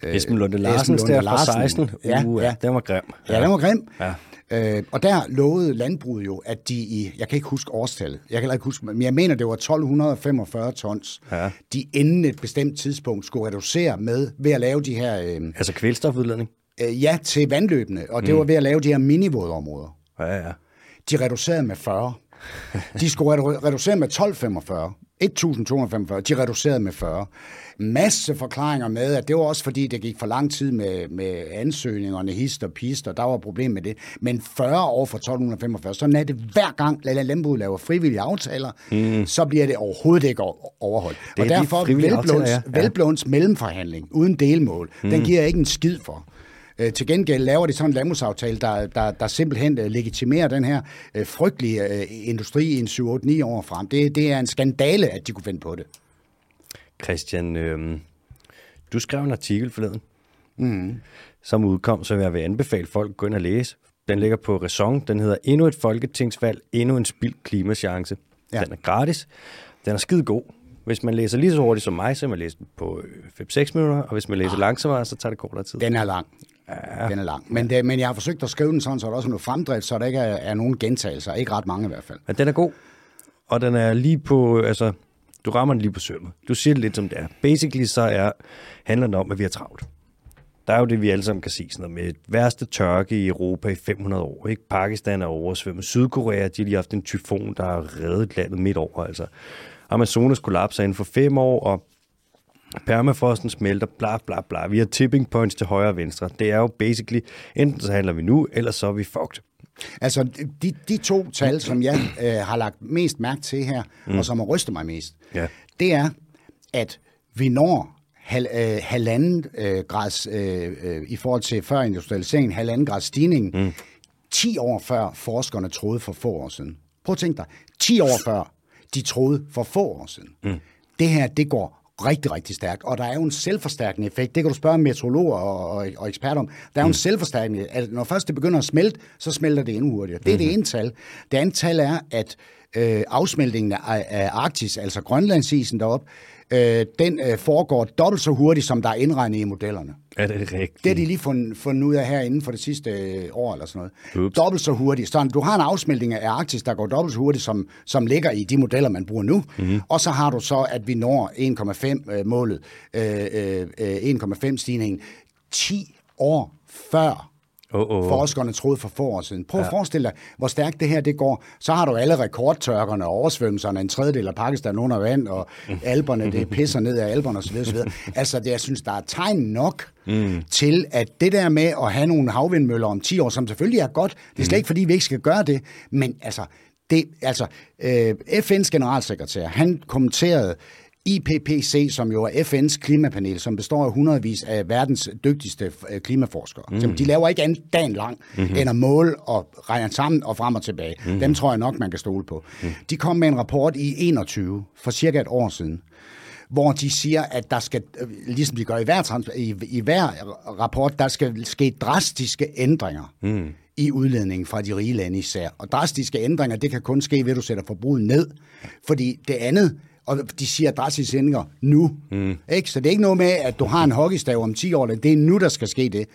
Esben Lunde Larsen, der fra 16. Ja, uh, ja. Den var grim. Ja, ja den var grim. Ja. Øh, og der lovede landbruget jo, at de i, jeg kan ikke huske årstallet, jeg kan ikke huske, men jeg mener, det var 1245 tons, ja. de inden et bestemt tidspunkt skulle reducere med ved at lave de her... Øh, altså kvælstofudledning? Øh, ja, til vandløbene, og det mm. var ved at lave de her minivådområder. Ja, ja. De reducerede med 40. De skulle reducere med 1245. 1245. De reducerede med 40 masse forklaringer med, at det var også fordi, det gik for lang tid med, med ansøgningerne, hist og pist, og der var problem med det. Men 40 år fra 1245, så er det hver gang, Lala Lembrud laver frivillige aftaler, mm. så bliver det overhovedet ikke overholdt. Det og derfor de Velblåns, ja. Velblåns mellemforhandling uden delmål, mm. den giver ikke en skid for. Øh, til gengæld laver de sådan en landbrugsaftale, der, der, der simpelthen uh, legitimerer den her uh, frygtelige uh, industri i en 7-8-9 år frem. Det, det er en skandale, at de kunne finde på det. Christian, øh, du skrev en artikel forleden, mm. som udkom, så jeg vil anbefale folk at gå ind og læse. Den ligger på Raison. Den hedder Endnu et folketingsvalg, endnu en spild klimachance. Ja. Den er gratis. Den er skide god. Hvis man læser lige så hurtigt som mig, så kan man læse den på 5-6 øh, minutter, og hvis man læser ah. langsommere, så tager det kortere tid. Den er lang. Ja. Den er lang. Men, det, men jeg har forsøgt at skrive den sådan, så der også er noget fremdrift, så der ikke er, er nogen gentagelser. Ikke ret mange i hvert fald. Men den er god. Og den er lige på, altså, du rammer den lige på sømmet. Du siger det lidt som det er. Basically så er, handler det om, at vi har travlt. Der er jo det, vi alle sammen kan se, sådan noget med værste tørke i Europa i 500 år. Ikke? Pakistan er oversvømmet. Sydkorea, de har lige haft en tyfon, der har reddet landet midt over. Altså. Amazonas kollapser inden for fem år, og permafrosten smelter, bla bla bla. Vi har tipping points til højre og venstre. Det er jo basically, enten så handler vi nu, eller så er vi fucked. Altså, de, de to tal, som jeg øh, har lagt mest mærke til her, mm. og som har rystet mig mest, ja. det er, at vi når hal, øh, halvanden øh, grads, øh, øh, i forhold til før industrialiseringen, halvanden grads stigning, mm. 10 år før forskerne troede for få år siden. Prøv at tænke dig, 10 år før de troede for få år siden. Mm. Det her, det går rigtig, rigtig stærkt. Og der er jo en selvforstærkende effekt. Det kan du spørge meteorologer og, og, og eksperter om. Der er jo mm. en selvforstærkende at Når først det begynder at smelte, så smelter det endnu hurtigere. Det er mm-hmm. det ene tal. Det andet tal er, at øh, afsmeltningen af, af Arktis, altså Grønlandsisen deroppe, øh, den øh, foregår dobbelt så hurtigt, som der er indregnet i modellerne. Er det rigtigt? Det har de lige fundet, fundet ud af her inden for det sidste øh, år eller sådan noget. Ups. Dobbelt så hurtigt. Så du har en afsmeltning af Arktis, der går dobbelt så hurtigt, som, som ligger i de modeller, man bruger nu. Mm-hmm. Og så har du så, at vi når 1,5-målet, øh, øh, øh, 1,5 stigningen 10 år før Oh, oh. Forskerne troede for få år siden. Prøv ja. at forestille dig, hvor stærkt det her det går. Så har du alle rekordtørkerne og oversvømmelserne, en tredjedel af Pakistan under vand, og alberne, det pisser ned af alberne osv. osv. Altså, det, jeg synes, der er tegn nok mm. til, at det der med at have nogle havvindmøller om 10 år, som selvfølgelig er godt, det er slet mm. ikke, fordi vi ikke skal gøre det, men altså, det, altså øh, FN's generalsekretær, han kommenterede IPPC, som jo er FN's klimapanel, som består af hundredvis af verdens dygtigste øh, klimaforskere. Mm. De laver ikke andet dagen lang, mm-hmm. end at måle og regne sammen og frem og tilbage. Mm. Dem tror jeg nok, man kan stole på. Mm. De kom med en rapport i 21, for cirka et år siden, hvor de siger, at der skal, øh, ligesom de gør i hver, i, i hver rapport, der skal ske drastiske ændringer mm. i udledningen fra de rige lande især. Og drastiske ændringer, det kan kun ske ved, at du sætter forbruget ned. Fordi det andet, og de siger drastiske ændringer nu. Mm. Ikke? Så det er ikke noget med, at du har en hockeystav om 10 år, det er nu, der skal ske det.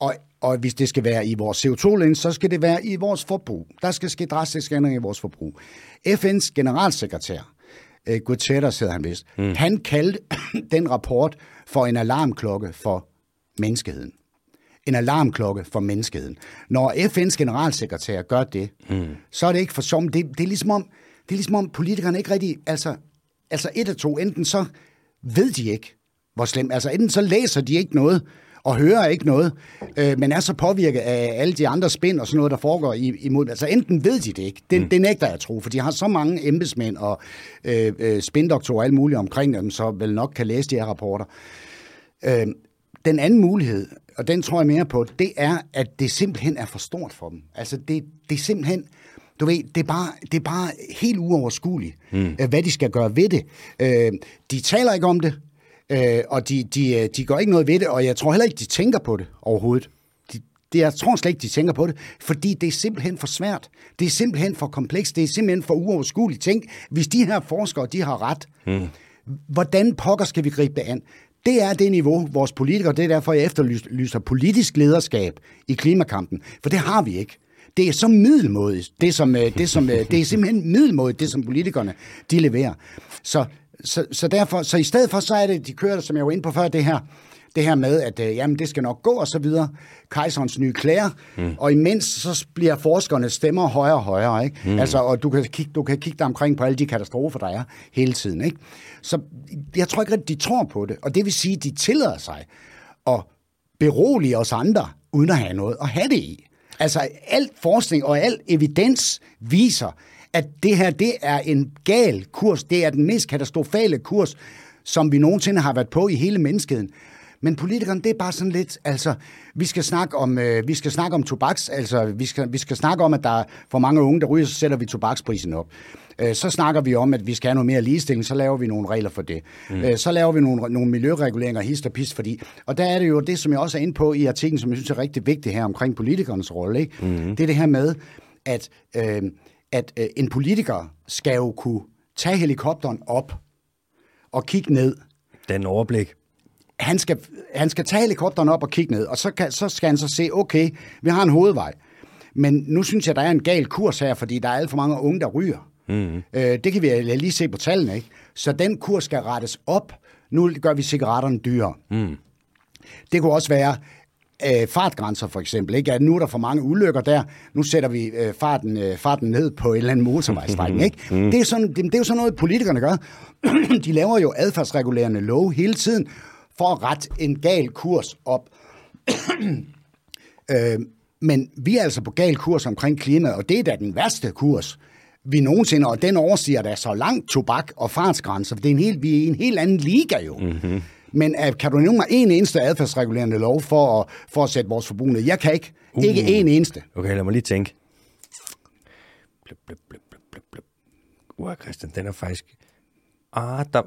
Og, og hvis det skal være i vores CO2-lens, så skal det være i vores forbrug. Der skal ske drastiske ændringer i vores forbrug. FN's generalsekretær, uh, Guterres hedder han vist, mm. han kaldte den rapport for en alarmklokke for menneskeheden. En alarmklokke for menneskeheden. Når FN's generalsekretær gør det, mm. så er det ikke for som det, det er ligesom om, det er ligesom om politikerne ikke rigtig, altså Altså et af to, enten så ved de ikke, hvor slemt, altså enten så læser de ikke noget, og hører ikke noget, øh, men er så påvirket af alle de andre spænd og sådan noget, der foregår imod. Altså enten ved de det ikke, det, mm. det nægter jeg at tro, for de har så mange embedsmænd og øh, øh, spindoktorer og alt muligt omkring dem, så vel nok kan læse de her rapporter. Øh, den anden mulighed, og den tror jeg mere på, det er, at det simpelthen er for stort for dem. Altså det, det er simpelthen, du ved, det er bare, det er bare helt uoverskueligt, mm. hvad de skal gøre ved det. Øh, de taler ikke om det, øh, og de, de, de gør ikke noget ved det, og jeg tror heller ikke, de tænker på det overhovedet. De, det, jeg tror slet ikke, de tænker på det, fordi det er simpelthen for svært. Det er simpelthen for komplekst. Det er simpelthen for uoverskueligt. Tænk, hvis de her forskere, de har ret, mm. hvordan pokker skal vi gribe det an? Det er det niveau, vores politikere, det er derfor, jeg efterlyser politisk lederskab i klimakampen, for det har vi ikke. Det er så middelmådigt, det, som, øh, det, som, øh, det er simpelthen middelmådigt, det som politikerne de leverer. Så, så, så, derfor, så i stedet for, så er det, de kører, som jeg var inde på før, det her, det her med, at øh, jamen, det skal nok gå og så videre. Kejserens nye klæder. Mm. Og imens så bliver forskernes stemmer højere og højere. Ikke? Mm. Altså, og du kan, kigge, du kan kigge dig omkring på alle de katastrofer, der er hele tiden. Ikke? Så jeg tror ikke at de tror på det. Og det vil sige, at de tillader sig at berolige os andre, uden at have noget at have det i. Altså, al forskning og al evidens viser, at det her, det er en gal kurs. Det er den mest katastrofale kurs, som vi nogensinde har været på i hele menneskeheden. Men politikerne, det er bare sådan lidt, altså, vi skal snakke om, øh, vi skal snakke om tobaks, altså, vi skal, vi skal snakke om, at der er for mange unge, der ryger, så sætter vi tobaksprisen op. Øh, så snakker vi om, at vi skal have noget mere ligestilling, så laver vi nogle regler for det. Mm. Øh, så laver vi nogle, nogle miljøreguleringer, hist og pist, fordi, og der er det jo det, som jeg også er inde på i artiklen, som jeg synes er rigtig vigtigt her omkring politikernes rolle, ikke? Mm. det er det her med, at, øh, at øh, en politiker skal jo kunne tage helikopteren op og kigge ned. Den overblik han skal, han skal tage helikopteren op og kigge ned, og så, kan, så skal han så se, okay, vi har en hovedvej. Men nu synes jeg, der er en gal kurs her, fordi der er alt for mange unge, der ryger. Mm. Øh, det kan vi lige se på tallene, ikke? Så den kurs skal rettes op. Nu gør vi cigaretterne dyrere. Mm. Det kunne også være øh, fartgrænser, for eksempel. Ikke? At nu er der for mange ulykker der. Nu sætter vi øh, farten, øh, farten ned på en eller anden motorvejsstrækning. Ikke? Mm. Det, er sådan, det, det er jo sådan noget, politikerne gør. De laver jo adfærdsregulerende lov hele tiden, for at rette en gal kurs op. øh, men vi er altså på gal kurs omkring klimaet, og det er da den værste kurs, vi nogensinde, og den overstiger da så langt tobak og fartsgrænser, for det er en helt, vi er i en helt anden liga jo. Mm-hmm. Men uh, kan du nævne mig en eneste adfærdsregulerende lov for at, for at sætte vores forbrug ned? Jeg kan ikke. Uh. Ikke en eneste. Okay, lad mig lige tænke. Blip, blip, blip, blip, blip. Uh, Christian, den er faktisk... Ah, der,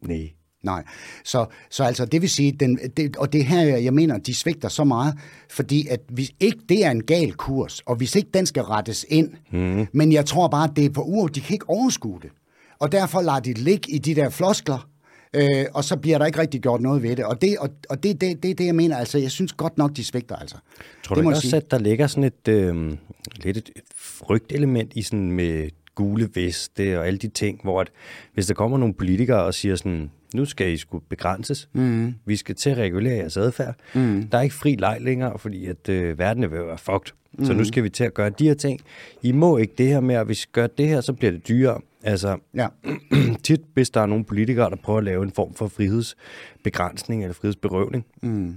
Nej. Nej. Så, så altså, det vil sige, den, det, og det her, jeg mener, de svigter så meget, fordi at hvis ikke det er en gal kurs, og hvis ikke den skal rettes ind, mm. men jeg tror bare, at det er på uger, de kan ikke overskue det. Og derfor lader de ligge i de der floskler, øh, og så bliver der ikke rigtig gjort noget ved det. Og det og, og det, det, det, det, jeg mener, altså, jeg synes godt nok, de svigter, altså. Tror du det også, sige. at der ligger sådan et, øh, lidt et frygtelement i sådan med gule veste og alle de ting, hvor at, hvis der kommer nogle politikere og siger sådan, nu skal I skulle begrænses, mm. vi skal til at regulere jeres adfærd, mm. der er ikke fri leg længere, fordi at øh, verden er ved at være fucked, mm. så nu skal vi til at gøre de her ting. I må ikke det her med, at hvis I gør det her, så bliver det dyrere. Altså, ja. tit hvis der er nogle politikere, der prøver at lave en form for frihedsbegrænsning eller frihedsberøvning, mm.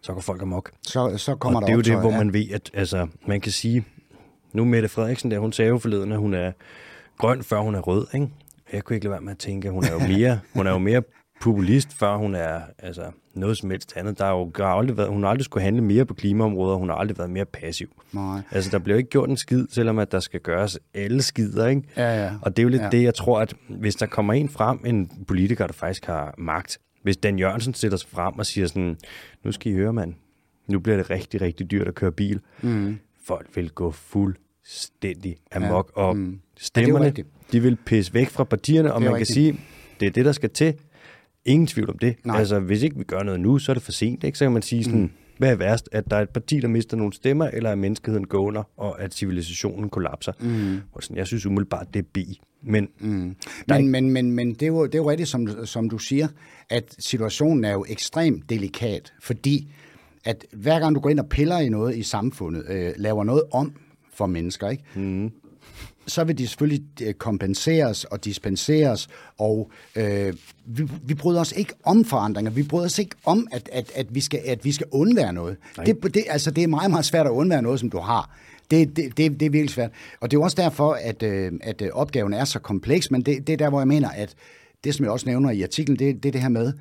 så går folk amok. Så, så kommer og der det er jo det, hvor ja. man ved, at altså, man kan sige, nu Mette Frederiksen der, hun sagde jo forleden, at hun er grøn, før hun er rød, ikke? Jeg kunne ikke lade være med at tænke, at hun er jo mere, hun er jo mere populist, før hun er altså, noget som helst andet. Der er jo, har aldrig været, hun har aldrig skulle handle mere på klimaområdet, og hun har aldrig været mere passiv. Nej. Altså, der bliver jo ikke gjort en skid, selvom at der skal gøres alle skider, ikke? Ja, ja. Og det er jo lidt ja. det, jeg tror, at hvis der kommer en frem, en politiker, der faktisk har magt, hvis Dan Jørgensen sætter sig frem og siger sådan, nu skal I høre, mand, nu bliver det rigtig, rigtig dyrt at køre bil. Mm folk vil gå fuldstændig amok, ja. og mm. stemmerne, ja, de vil pisse væk fra partierne, og man rigtigt. kan sige, det er det, der skal til. Ingen tvivl om det. Nej. Altså, hvis ikke vi gør noget nu, så er det for sent. Ikke? Så kan man sige sådan, mm. hvad er værst? At der er et parti, der mister nogle stemmer, eller at menneskeheden går under, og at civilisationen kollapser. Mm. Og sådan, jeg synes umiddelbart, det er B. Men, mm. men, ikke... men, men, men det, er jo, det er jo rigtigt, som, som du siger, at situationen er jo ekstremt delikat, fordi at hver gang du går ind og piller i noget i samfundet, øh, laver noget om for mennesker, ikke? Mm. så vil de selvfølgelig øh, kompenseres og dispenseres, og øh, vi, vi bryder os ikke om forandringer. Vi bryder os ikke om, at, at, at, vi, skal, at vi skal undvære noget. Det, det, altså, det er meget, meget svært at undvære noget, som du har. Det, det, det, det er virkelig svært. Og det er også derfor, at, øh, at øh, opgaven er så kompleks, men det, det er der, hvor jeg mener, at det, som jeg også nævner i artiklen, det, det er det her med,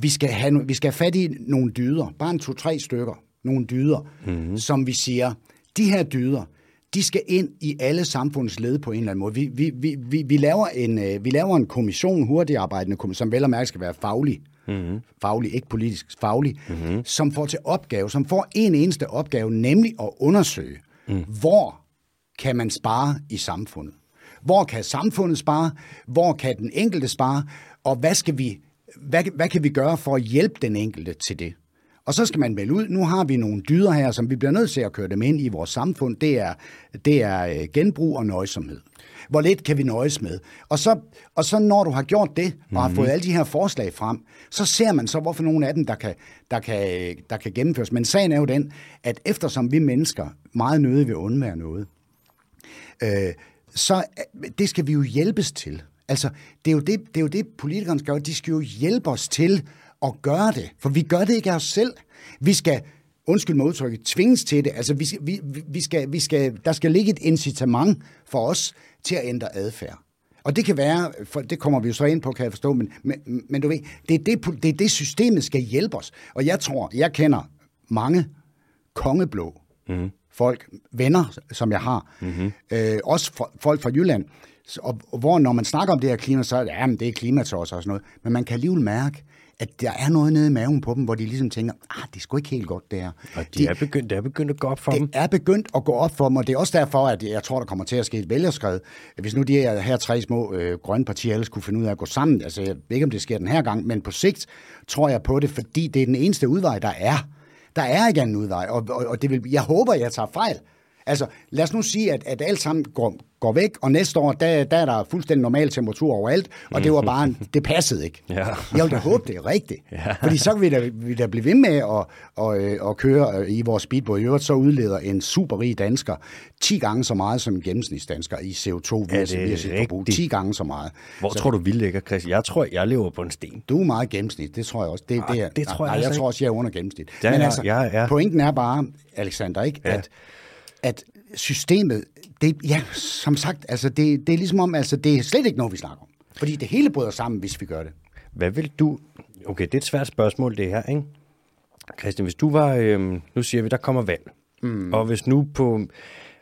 vi skal have, vi skal have fat i nogle dyder, bare en to-tre stykker, nogle dyder, mm-hmm. som vi siger, de her dyder, de skal ind i alle samfundets led på en eller anden måde. Vi, vi, vi, vi, vi, laver, en, øh, vi laver en kommission, hurtigt arbejdende kommission, som vel og mærke skal være faglig, mm-hmm. faglig, ikke politisk, faglig, mm-hmm. som får til opgave, som får en eneste opgave, nemlig at undersøge, mm. hvor kan man spare i samfundet. Hvor kan samfundet spare? Hvor kan den enkelte spare? Og hvad, skal vi, hvad, hvad kan vi gøre for at hjælpe den enkelte til det? Og så skal man melde ud, nu har vi nogle dyder her, som vi bliver nødt til at køre dem ind i vores samfund. Det er, det er øh, genbrug og nøjsomhed. Hvor lidt kan vi nøjes med? Og så, og så når du har gjort det, og har mhm. fået alle de her forslag frem, så ser man så, hvorfor nogle af dem, der kan, der, kan, der kan gennemføres. Men sagen er jo den, at eftersom vi mennesker meget nødig vil undvære noget, øh, så øh, det skal vi jo hjælpes til. Altså, det er jo det, det, er jo det politikerne skal gøre. De skal jo hjælpe os til at gøre det, for vi gør det ikke af os selv. Vi skal, undskyld mig udtrykket, tvinges til det. Altså, vi, vi, vi skal, vi skal, der skal ligge et incitament for os til at ændre adfærd. Og det kan være, for det kommer vi jo så ind på, kan jeg forstå, men, men, men du ved, det er det, det er det, systemet skal hjælpe os. Og jeg tror, jeg kender mange kongeblå mm. folk, venner, som jeg har, mm-hmm. øh, også for, folk fra Jylland, og, og hvor når man snakker om det her klima, så er det, ja, men det er klimatos og sådan noget, men man kan alligevel mærke, at der er noget nede i maven på dem, hvor de ligesom tænker, ah, det er sgu ikke helt godt, det her. Og de, de er begyndt, det er begyndt at gå op for det dem. Det er begyndt at gå op for dem, og det er også derfor, at jeg tror, der kommer til at ske et vælgerskred. Hvis nu de her, her tre små øh, grønne partier ellers kunne finde ud af at gå sammen, altså jeg ved ikke, om det sker den her gang, men på sigt tror jeg på det, fordi det er den eneste udvej, der er. Der er ikke anden udvej, og, og, og det vil, jeg håber, jeg tager fejl. Altså, lad os nu sige, at, at alt sammen går, går væk, og næste år, der, der er der fuldstændig normal temperatur overalt, og det var bare, det passede ikke. Ja. Jeg vil da håbe, det er rigtigt. Ja. Fordi så kan vi da, vi da blive ved med at, at, at, at køre øh, i vores speedboat. I øvrigt så udleder en superrig dansker 10 gange så meget som en gennemsnitsdansker i CO2 via, via sit forbrug. 10 gange så meget. Hvor så, tror du, vi ligger, Chris? Jeg tror, jeg lever på en sten. Du er meget gennemsnit, det tror jeg også. Det, Arh, det, er, det tror jeg, nej, jeg, jeg tror også, jeg er under gennemsnit. Ja, Men altså, ja, ja. pointen er bare, Alexander, ikke, ja. at at systemet, det, ja, som sagt, altså det, det er ligesom om, altså det er slet ikke noget, vi snakker om. Fordi det hele bryder sammen, hvis vi gør det. Hvad vil du... Okay, det er et svært spørgsmål, det her, ikke? Christian, hvis du var... Øhm, nu siger vi, der kommer valg. Mm. Og hvis nu på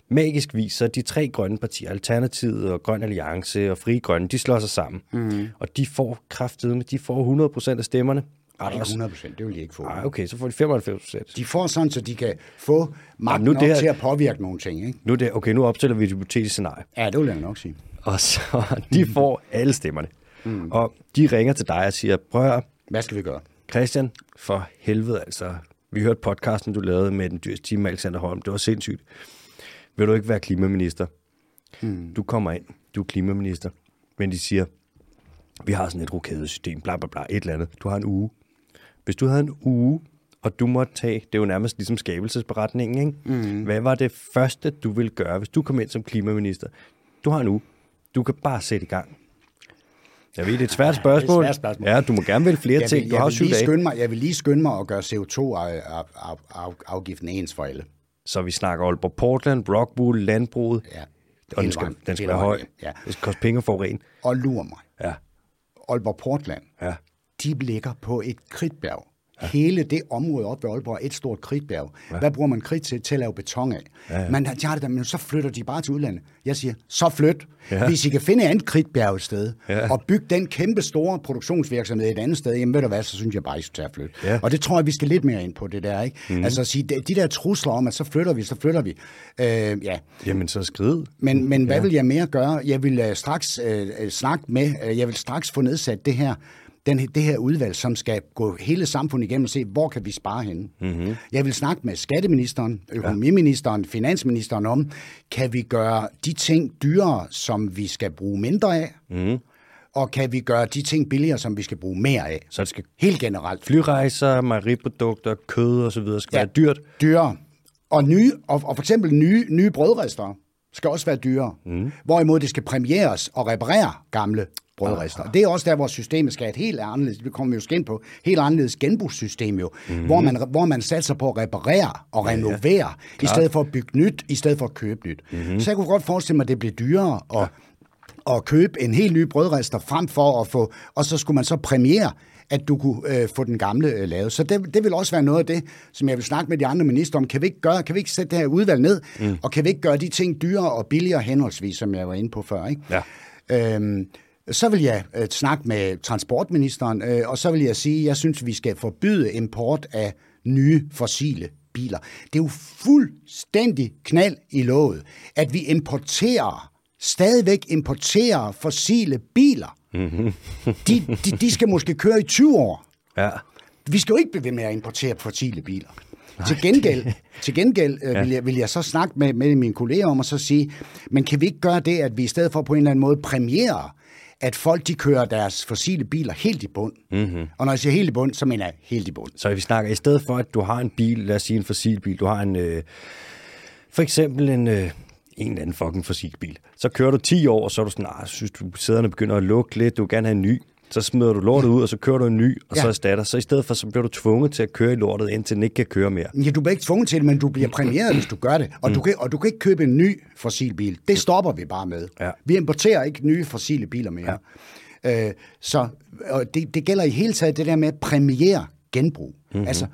magisk vis, så de tre grønne partier, Alternativet og Grøn Alliance og Fri Grønne, de slår sig sammen. Mm. Og de får kraftet med, de får 100% af stemmerne. Nej, ikke 100 procent, det vil de ikke få. Nej, okay, så får de 95 procent. De får sådan, så de kan få magten nu det her, til at påvirke nogle ting. Ikke? Nu det, okay, nu opstiller vi et hypotetisk scenarie. Ja, det vil jeg nok sige. Og så, de får alle stemmerne. Mm. Og de ringer til dig og siger, prøv Hvad skal vi gøre? Christian, for helvede altså. Vi hørte podcasten, du lavede med den dyreste time, Alexander Holm. Det var sindssygt. Vil du ikke være klimaminister? Mm. Du kommer ind, du er klimaminister. Men de siger, vi har sådan et rokadesystem, bla bla bla, et eller andet. Du har en uge. Hvis du havde en uge, og du måtte tage, det er jo nærmest ligesom skabelsesberetningen, ikke? Mm. Hvad var det første, du ville gøre, hvis du kom ind som klimaminister? Du har en uge. Du kan bare sætte i gang. Jeg ved, det er et svært spørgsmål. Det er et svært spørgsmål. Ja, du må gerne vælge flere jeg ting. Vil, du jeg, har vil lige skynde mig, jeg vil lige skynde mig at gøre CO2-afgiften ens for alle. Så vi snakker Aalborg Portland, Rockwool, landbruget. Ja. Og den skal, den skal være høj. Ja. Det skal koste penge for ren. Og lur mig. Ja. Aalborg Portland, ja. De ligger på et kridtbjerg. Ja. Hele det område op ved Aalborg er et stort kridtbjerg. Ja. Hvad bruger man kridt til? Til at lave beton af. Ja, ja. Man har det der, men så flytter de bare til udlandet. Jeg siger, så flyt. Ja. Hvis I kan finde et kridtbjerg et sted, ja. og bygge den kæmpe store produktionsvirksomhed et andet sted, jamen ved du hvad, så synes jeg bare, I skal tage at flytte. Ja. Og det tror jeg, vi skal lidt mere ind på det der. Ikke? Mm. Altså at sige, de, de der trusler om, at så flytter vi, så flytter vi. Øh, ja. Jamen så skrid. Men, men hvad ja. vil jeg mere gøre? Jeg vil uh, straks uh, snakke med, uh, jeg vil straks få nedsat det her den, det her udvalg, som skal gå hele samfundet igennem og se, hvor kan vi spare henne. Mm-hmm. Jeg vil snakke med skatteministeren, økonomiministeren, ja. finansministeren om, kan vi gøre de ting dyrere, som vi skal bruge mindre af, mm. og kan vi gøre de ting billigere, som vi skal bruge mere af. Så det skal helt generelt. Flyrejser, mejeriprodukter, kød og så videre skal ja, være dyrt. Dyrere. Og, nye, og, og for eksempel nye, nye brødrester skal også være dyrere. Mm. Hvorimod det skal premieres og reparere gamle brødrester. Det er også der, hvor systemet skal et helt anderledes, det kommer vi jo ind på, helt anderledes genbrugssystem jo, mm. hvor, man, hvor man satser på at reparere og renovere, ja, ja. i stedet for at bygge nyt, i stedet for at købe nyt. Mm. Så jeg kunne godt forestille mig, at det bliver dyrere at, ja. at købe en helt ny brødrester frem for at få, og så skulle man så premiere at du kunne øh, få den gamle øh, lavet. Så det, det vil også være noget af det, som jeg vil snakke med de andre minister om. Kan vi ikke, gøre, kan vi ikke sætte det her udvalg ned, mm. og kan vi ikke gøre de ting dyrere og billigere henholdsvis, som jeg var inde på før? Ikke? Ja. Øhm, så vil jeg øh, snakke med transportministeren, øh, og så vil jeg sige, at jeg synes, at vi skal forbyde import af nye fossile biler. Det er jo fuldstændig knald i låget, at vi importerer, stadigvæk importerer fossile biler. Mm-hmm. de, de, de skal måske køre i 20 år. Ja. Vi skal jo ikke blive ved med at importere fossile biler. Nej. Til gengæld, til gengæld øh, ja. vil, jeg, vil jeg så snakke med, med mine kolleger om at så sige, men kan vi ikke gøre det, at vi i stedet for på en eller anden måde premierer at folk de kører deres fossile biler helt i bund. Mm-hmm. Og når jeg siger helt i bund, så mener jeg helt i bund. Så vi snakker, i stedet for, at du har en bil, lad os sige en fossilbil, du har en, øh, for eksempel en, øh, en eller anden fucking fossilbil. Så kører du 10 år, og så er du sådan, ah, synes du, sæderne begynder at lukke lidt, du vil gerne have en ny så smider du lortet ud, og så kører du en ny, og ja. så erstatter. Så i stedet for, så bliver du tvunget til at køre i lortet, indtil den ikke kan køre mere. Ja, du bliver ikke tvunget til det, men du bliver præmieret, hvis du gør det. Og, mm. du kan, og du kan ikke købe en ny fossilbil. Det stopper vi bare med. Ja. Vi importerer ikke nye fossile biler mere. Ja. Øh, så og det, det gælder i hele taget det der med at præmiere genbrug. Mm-hmm. Altså,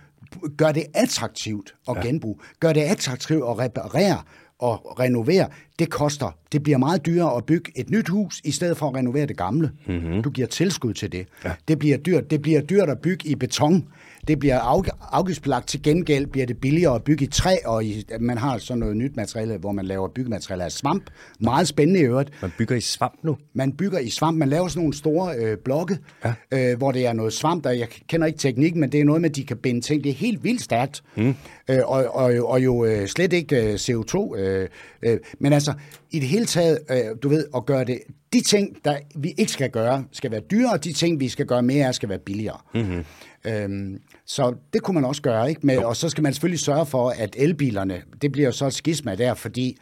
gør det attraktivt at ja. genbruge. Gør det attraktivt at reparere at renovere, det koster. Det bliver meget dyrere at bygge et nyt hus, i stedet for at renovere det gamle. Mm-hmm. Du giver tilskud til det. Ja. Det bliver dyrt. Det bliver dyrt at bygge i beton. Det bliver af, afgiftsbelagt til gengæld, bliver det billigere at bygge i træ, og i, man har sådan noget nyt materiale, hvor man laver byggematerialer af svamp. Meget spændende i øvrigt. Man bygger i svamp nu? Man bygger i svamp. Man laver sådan nogle store øh, blokke, ja. øh, hvor det er noget svamp, der jeg kender ikke teknikken, men det er noget med, at de kan binde ting. Det er helt vildt stærkt. Mm. Øh, og, og, og jo øh, slet ikke øh, CO2. Øh, øh, men altså, i det hele taget, øh, du ved, at gøre det... De ting, der vi ikke skal gøre, skal være dyrere, og de ting, vi skal gøre mere af, skal være billigere. Mm-hmm. Øhm, så det kunne man også gøre, ikke? Med, og så skal man selvfølgelig sørge for, at elbilerne, det bliver jo så et skisma der, fordi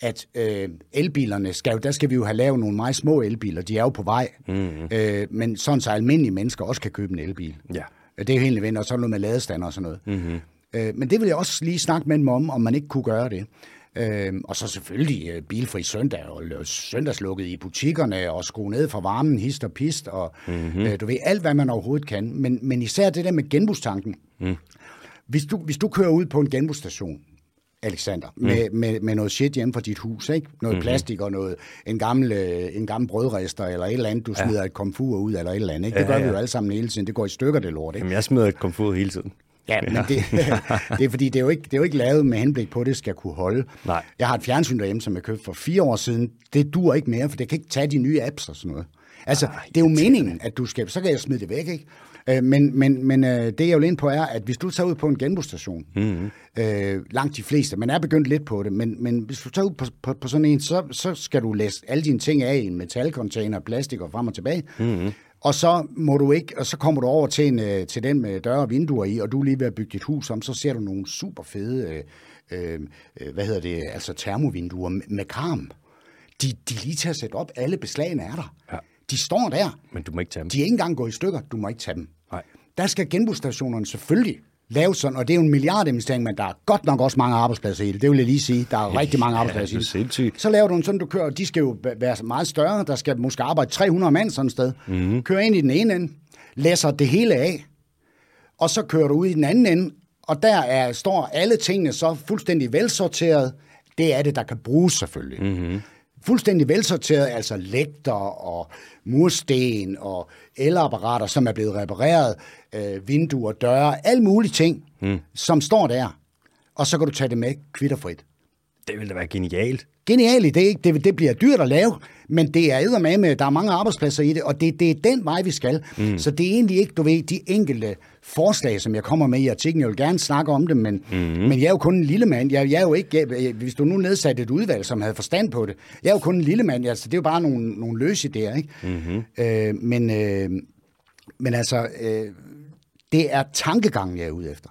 at øh, elbilerne, skal jo, der skal vi jo have lavet nogle meget små elbiler, de er jo på vej, mm-hmm. øh, men sådan så almindelige mennesker også kan købe en elbil. Ja. Det er jo helt nødvendigt, og så noget med ladestander og sådan noget. Mm-hmm. Øh, men det vil jeg også lige snakke med dem om, om man ikke kunne gøre det. Øh, og så selvfølgelig øh, bilfri søndag og søndagslukket i butikkerne og skrue ned for varmen, hist og pist og mm-hmm. øh, du ved alt, hvad man overhovedet kan. Men, men især det der med genbrugstanken. Mm. Hvis, du, hvis du kører ud på en genbrugsstation, Alexander, mm. med, med, med noget shit hjemme fra dit hus, ikke? Noget mm-hmm. plastik og noget, en gammel, øh, en gammel brødrester eller et eller andet, du smider ja. et komfur ud eller et eller andet. Ikke? Det ja, gør ja. vi jo alle sammen hele tiden. Det går i stykker, det lort. Ikke? Jamen, jeg smider et komfur hele tiden. Ja, men det, det er fordi, det er, jo ikke, det er jo ikke lavet med henblik på, at det skal kunne holde. Nej. Jeg har et fjernsyn derhjemme, som jeg købte for fire år siden. Det dur ikke mere, for det kan ikke tage de nye apps og sådan noget. Altså, Ej, det er jo meningen, at du skal... Så kan jeg smide det væk, ikke? Øh, men, men, men øh, det jeg vil ind på er, at hvis du tager ud på en genbrugsstation, mm-hmm. øh, langt de fleste, man er begyndt lidt på det, men, men hvis du tager ud på, på, på sådan en, så, så skal du læse alle dine ting af i en metalcontainer, plastik og frem og tilbage. Mm-hmm. Og så må du ikke, og så kommer du over til, en, øh, til den med døre og vinduer i, og du er lige ved at bygge dit hus om, så ser du nogle super fede, øh, øh, hvad hedder det, altså termovinduer med, karm. De, de er lige til at sætte op, alle beslagene er der. Ja. De står der. Men du må ikke tage dem. De er ikke engang gået i stykker, du må ikke tage dem. Nej. Der skal genbrugsstationerne selvfølgelig lave sådan, og det er jo en milliardinvestering, men der er godt nok også mange arbejdspladser i det. Det vil jeg lige sige. Der er rigtig mange arbejdspladser ja, i det. Så laver du en sådan, du kører, de skal jo være meget større. Der skal måske arbejde 300 mand sådan et sted. Mm-hmm. Kører ind i den ene ende, læser det hele af, og så kører du ud i den anden ende, og der er, står alle tingene så fuldstændig velsorteret. Det er det, der kan bruges selvfølgelig. Mm-hmm fuldstændig velsorteret, altså lægter og mursten og elapparater, som er blevet repareret, øh, vinduer, døre, alle mulige ting, mm. som står der. Og så kan du tage det med kvitterfrit. Det ville da være genialt. Genial idé. Det, det bliver dyrt at lave, men det er med med, der er mange arbejdspladser i det, og det, det er den vej, vi skal. Mm. Så det er egentlig ikke, du ved, de enkelte forslag, som jeg kommer med i artiklen. Jeg vil gerne snakke om det, men, mm-hmm. men jeg er jo kun en lille mand. Jeg, jeg er jo ikke, jeg, hvis du nu nedsatte et udvalg, som havde forstand på det, jeg er jo kun en lille mand. Altså, det er jo bare nogle, nogle løse idéer, ikke? Mm-hmm. Øh, men, øh, men altså, øh, det er tankegangen, jeg er ude efter.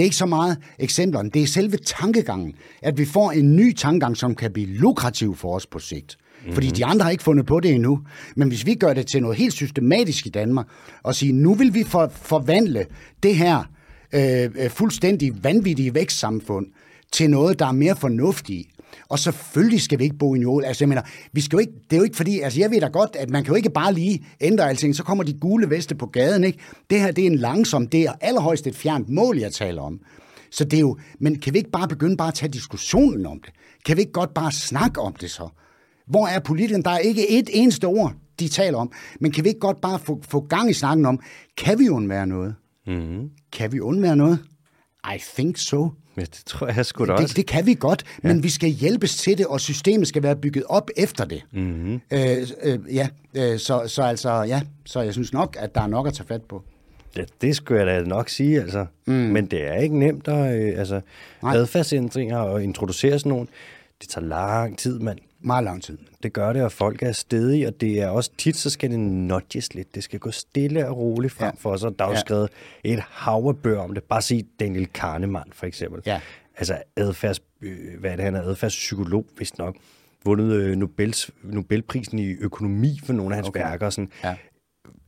Det er ikke så meget eksemplerne, det er selve tankegangen, at vi får en ny tankegang, som kan blive lukrativ for os på sigt. Mm-hmm. Fordi de andre har ikke fundet på det endnu. Men hvis vi gør det til noget helt systematisk i Danmark, og sige, nu vil vi for, forvandle det her øh, øh fuldstændig vanvittige vækstsamfund til noget, der er mere fornuftigt, og selvfølgelig skal vi ikke bo i Njol. Altså, jeg mener, vi skal jo ikke, det er jo ikke fordi, altså jeg ved da godt, at man kan jo ikke bare lige ændre alting, så kommer de gule veste på gaden, ikke? Det her, det er en langsom, det er allerhøjst et fjernt mål, jeg taler om. Så det er jo, men kan vi ikke bare begynde bare at tage diskussionen om det? Kan vi ikke godt bare snakke om det så? Hvor er politikerne? Der er ikke et eneste ord, de taler om. Men kan vi ikke godt bare få, få gang i snakken om, kan vi undvære noget? Mm-hmm. Kan vi undvære noget? I think so. Ja, det tror jeg sgu da også. Det, det kan vi godt, ja. men vi skal hjælpes til det, og systemet skal være bygget op efter det. Mm-hmm. Øh, øh, ja, øh, så, så altså, ja, så jeg synes nok, at der er nok at tage fat på. Ja, det skulle jeg da nok sige, altså. Mm. Men det er ikke nemt at, øh, altså, adfærdsændringer og introducere sådan nogle. Det tager lang tid, mand. Meget lang tid. Det gør det, og folk er stedige, og det er også tit, så skal det nudges lidt. Det skal gå stille og roligt frem ja. for os, og der er jo ja. skrevet et hav af bøger om det. Bare sig Daniel Kahneman, for eksempel. Ja. Altså adfærds, øh, hvad er det, han er adfærdspsykolog, vist nok. Vundet øh, Nobels, Nobelprisen i økonomi for nogle af hans okay. værker. Sådan. Ja.